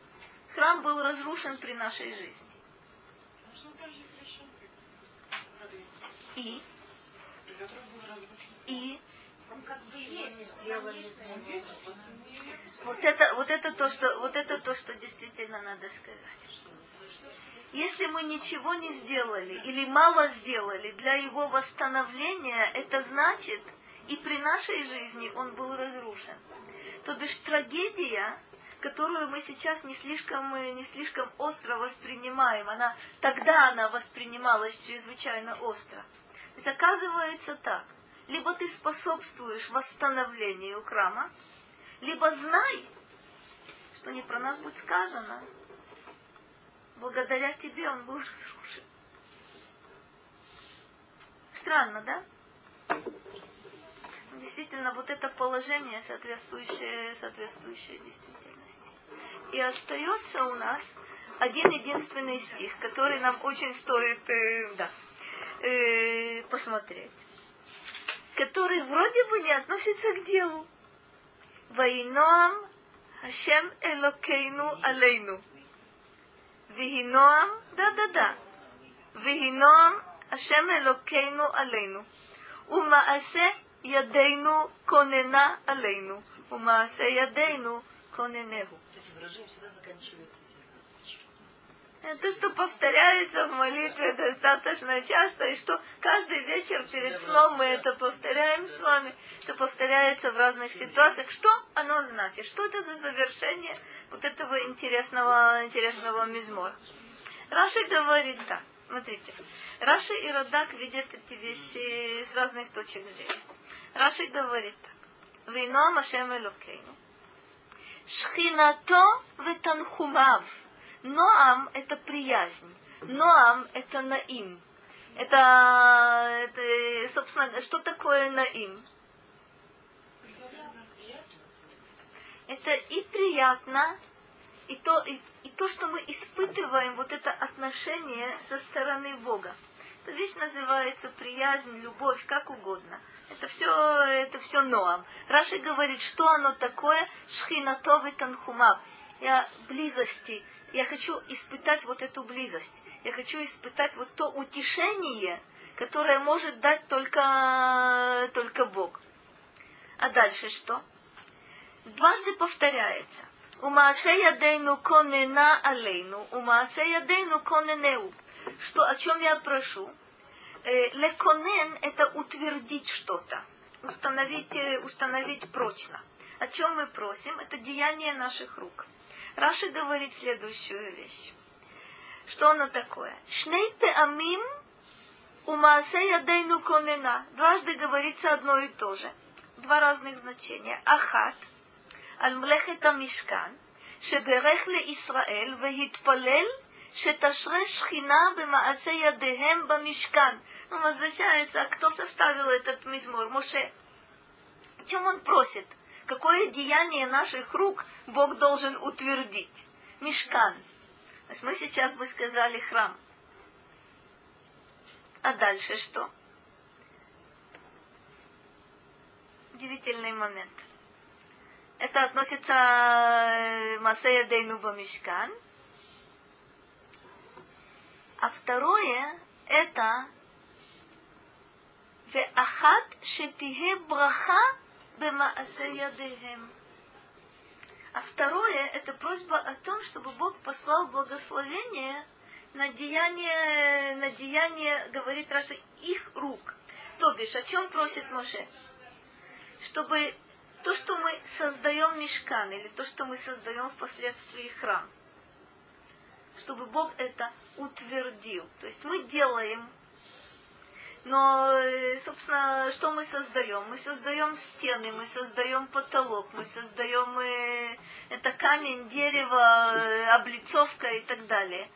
храм был разрушен при нашей жизни? И? И? Вот это, вот это то, что, вот это то, что действительно надо сказать. Если мы ничего не сделали или мало сделали для его восстановления, это значит, и при нашей жизни он был разрушен. То бишь трагедия, которую мы сейчас не слишком, не слишком остро воспринимаем, она, тогда она воспринималась чрезвычайно остро. То есть оказывается так, либо ты способствуешь восстановлению храма, либо знай, что не про нас будет сказано, благодаря тебе он был разрушен. Странно, да? Действительно, вот это положение, соответствующее, соответствующее действительности. И остается у нас один единственный стих, который нам очень стоит э, да, э, посмотреть, который вроде бы не относится к делу. Вайноам Хашем Элокейну Алейну. Вихиноам, да-да-да. Вихиноам Хашем Элокейну Алейну. ומעשה ידינו כוננה עלינו, ומעשה ידינו коненегу. Эти выражения всегда заканчиваются Это что повторяется в молитве достаточно часто, и что каждый вечер перед сном мы это повторяем с вами. Это повторяется в разных ситуациях. Что оно значит? Что это за завершение вот этого интересного, интересного мизмора? Раши говорит так. Смотрите. Раши и Радак видят эти вещи с разных точек зрения. Раши говорит так. Вино Машем Элокейну. Шхинато ветанхумав. Ноам – это приязнь. Ноам – это наим. Это, это, собственно, что такое наим? Это и приятно, и то, и, и то, что мы испытываем, вот это отношение со стороны Бога. Эта вещь называется приязнь, любовь, как угодно. Это все, это все Ноам. Раши говорит, что оно такое? Шхинатовый танхумав. Я близости, я хочу испытать вот эту близость. Я хочу испытать вот то утешение, которое может дать только, только Бог. А дальше что? Дважды повторяется. Умаасе ядейну конена алейну, умаасе ядейну коненеу что, о чем я прошу? Э, Леконен – это утвердить что-то, установить, э, установить прочно. О чем мы просим? Это деяние наших рук. Раши говорит следующую вещь. Что оно такое? Шней амим умасе ядейну конена. Дважды говорится одно и то же. Два разных значения. Ахат, альмлехета мишкан, шеберех ле Исраэль, вегитпалель шеташре шхина бемаасе ядехем бамишкан. Он возвращается, а кто составил этот мизмор? Моше. О чем он просит? Какое деяние наших рук Бог должен утвердить? Мишкан. То есть мы сейчас бы сказали храм. А дальше что? Удивительный момент. Это относится э, Масея Дейну Мишкан. – а второе это Веахат шетихе браха бемаасе дехем. А второе это просьба о том, чтобы Бог послал благословение на деяние, на деяние, говорит Раша, их рук. То бишь, о чем просит Моше? Чтобы то, что мы создаем мешкан, или то, что мы создаем впоследствии храм, чтобы Бог это утвердил. То есть мы делаем, но, э, собственно, что мы создаем? Мы создаем стены, мы создаем потолок, мы создаем э, это камень, дерево, э, облицовка и так далее.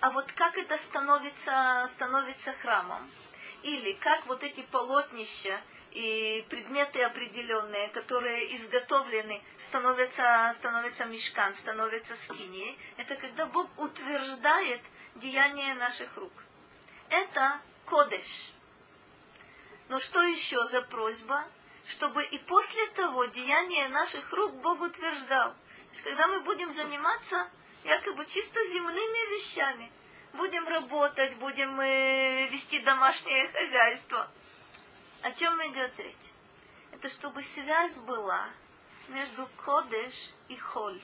А вот как это становится, становится храмом? Или как вот эти полотнища, и предметы определенные, которые изготовлены, становятся, становятся мешкан, становятся скинией. Это когда Бог утверждает деяние наших рук. Это кодеш. Но что еще за просьба? Чтобы и после того деяние наших рук Бог утверждал. То есть, когда мы будем заниматься якобы чисто земными вещами, будем работать, будем э, вести домашнее хозяйство – о чем идет речь? Это чтобы связь была между Кодеш и Холь.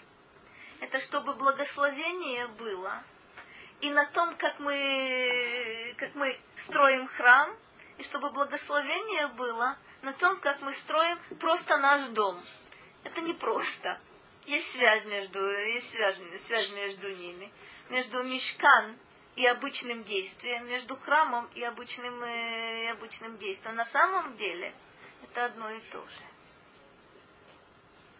Это чтобы благословение было и на том, как мы, как мы строим храм, и чтобы благословение было на том, как мы строим просто наш дом. Это не просто. Есть связь между, есть связь, связь между ними. Между Мешкан и обычным действием, между храмом и обычным, э, и обычным действием. На самом деле это одно и то же.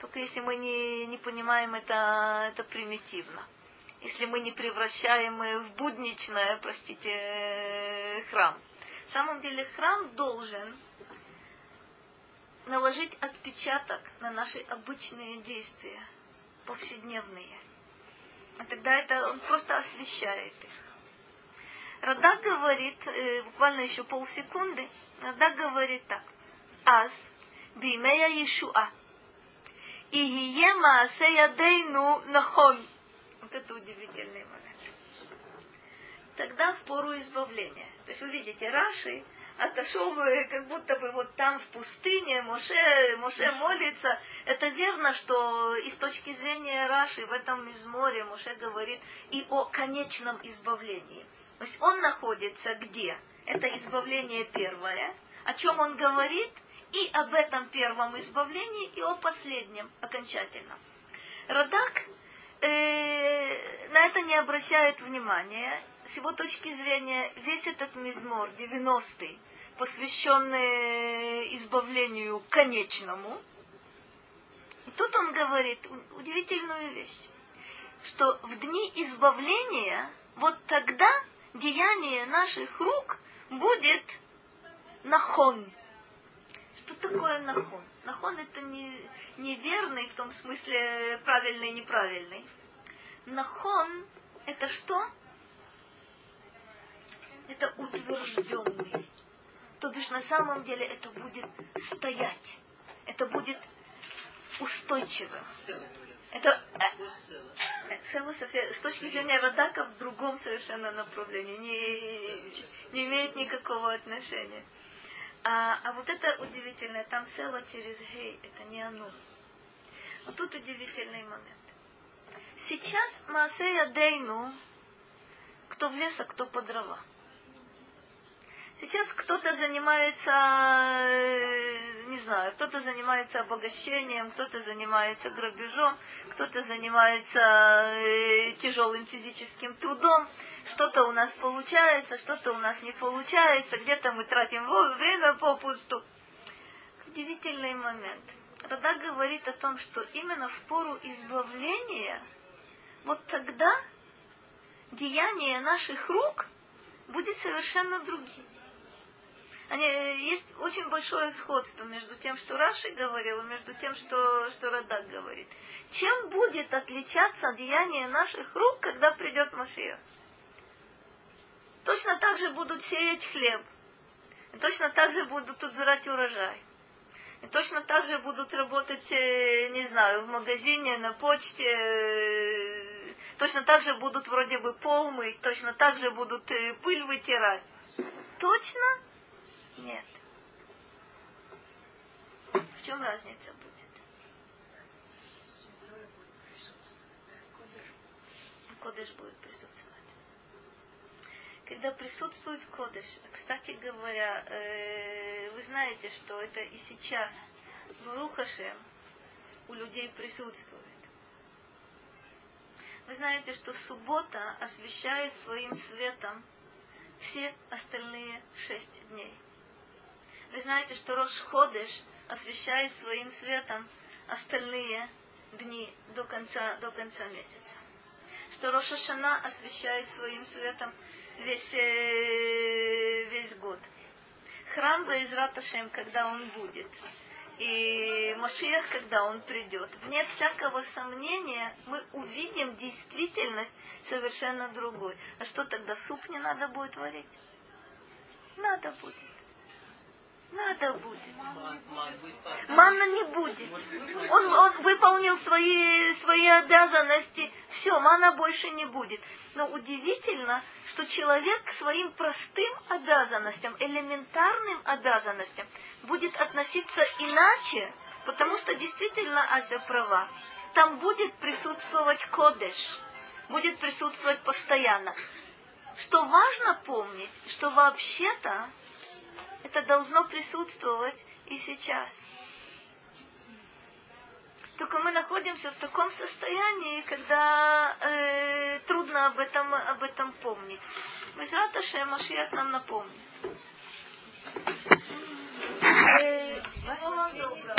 Только если мы не, не понимаем это, это примитивно. Если мы не превращаем в будничное, простите, э, храм. На самом деле храм должен наложить отпечаток на наши обычные действия, повседневные. А тогда это он просто освещает их. Рада говорит, э, буквально еще полсекунды, Рада говорит так. Аз, бимея Иешуа, и гие маасе ядейну нахон. Вот это удивительный момент. Тогда в пору избавления. То есть вы видите, Раши отошел как будто бы вот там в пустыне, Моше, Моше молится. Это верно, что и с точки зрения Раши в этом изморе Моше говорит и о конечном избавлении. То есть он находится где? Это избавление первое. О чем он говорит? И об этом первом избавлении, и о последнем окончательном. Радак э, на это не обращает внимания. С его точки зрения, весь этот мизмор, 90-й, посвященный избавлению конечному, и тут он говорит удивительную вещь, что в дни избавления, вот тогда деяние наших рук будет нахон. Что такое нахон? Нахон это не, неверный в том смысле правильный, неправильный. Нахон это что? Это утвержденный. То бишь на самом деле это будет стоять. Это будет устойчиво. Это э, с точки зрения Радака в другом совершенно направлении, не, не имеет никакого отношения. А, а вот это удивительное, там села через гей, это не оно. Вот тут удивительный момент. Сейчас Маасея Дейну, кто в лес, а кто по дрова. Сейчас кто-то занимается, э, не знаю, кто-то занимается обогащением, кто-то занимается грабежом, кто-то занимается э, тяжелым физическим трудом. Что-то у нас получается, что-то у нас не получается, где-то мы тратим время попусту. Удивительный момент. Рада говорит о том, что именно в пору избавления, вот тогда деяние наших рук будет совершенно другим. Они, есть очень большое сходство между тем, что Раши говорил, и между тем, что, что Радак говорит. Чем будет отличаться деяние наших рук, когда придет Машия? Точно так же будут сеять хлеб. И точно так же будут убирать урожай. И точно так же будут работать, э, не знаю, в магазине, на почте. Э, точно так же будут вроде бы пол мыть, точно так же будут э, пыль вытирать. Точно нет. В чем разница будет? Кодыш будет присутствовать. Когда присутствует Кодыш, кстати говоря, э, вы знаете, что это и сейчас в Рухаше у людей присутствует. Вы знаете, что суббота освещает своим светом все остальные шесть дней. Вы знаете, что Рош Ходыш освещает своим светом остальные дни до конца, до конца месяца. Что Роша Шана освещает своим светом весь, э, весь год. Храм Байзрат Ашем, когда он будет, и Машиях, когда он придет, вне всякого сомнения мы увидим действительность совершенно другой. А что тогда суп не надо будет варить? Надо будет. Надо будет. Манна не будет. Он, он выполнил свои, свои обязанности. Все, мана больше не будет. Но удивительно, что человек к своим простым обязанностям, элементарным обязанностям будет относиться иначе, потому что действительно Ася права. Там будет присутствовать кодеш, будет присутствовать постоянно. Что важно помнить, что вообще-то это должно присутствовать и сейчас. Только мы находимся в таком состоянии, когда э, трудно об этом, об этом помнить. Безрат Ашем Машиях нам напомнит. Э, всего вам доброго.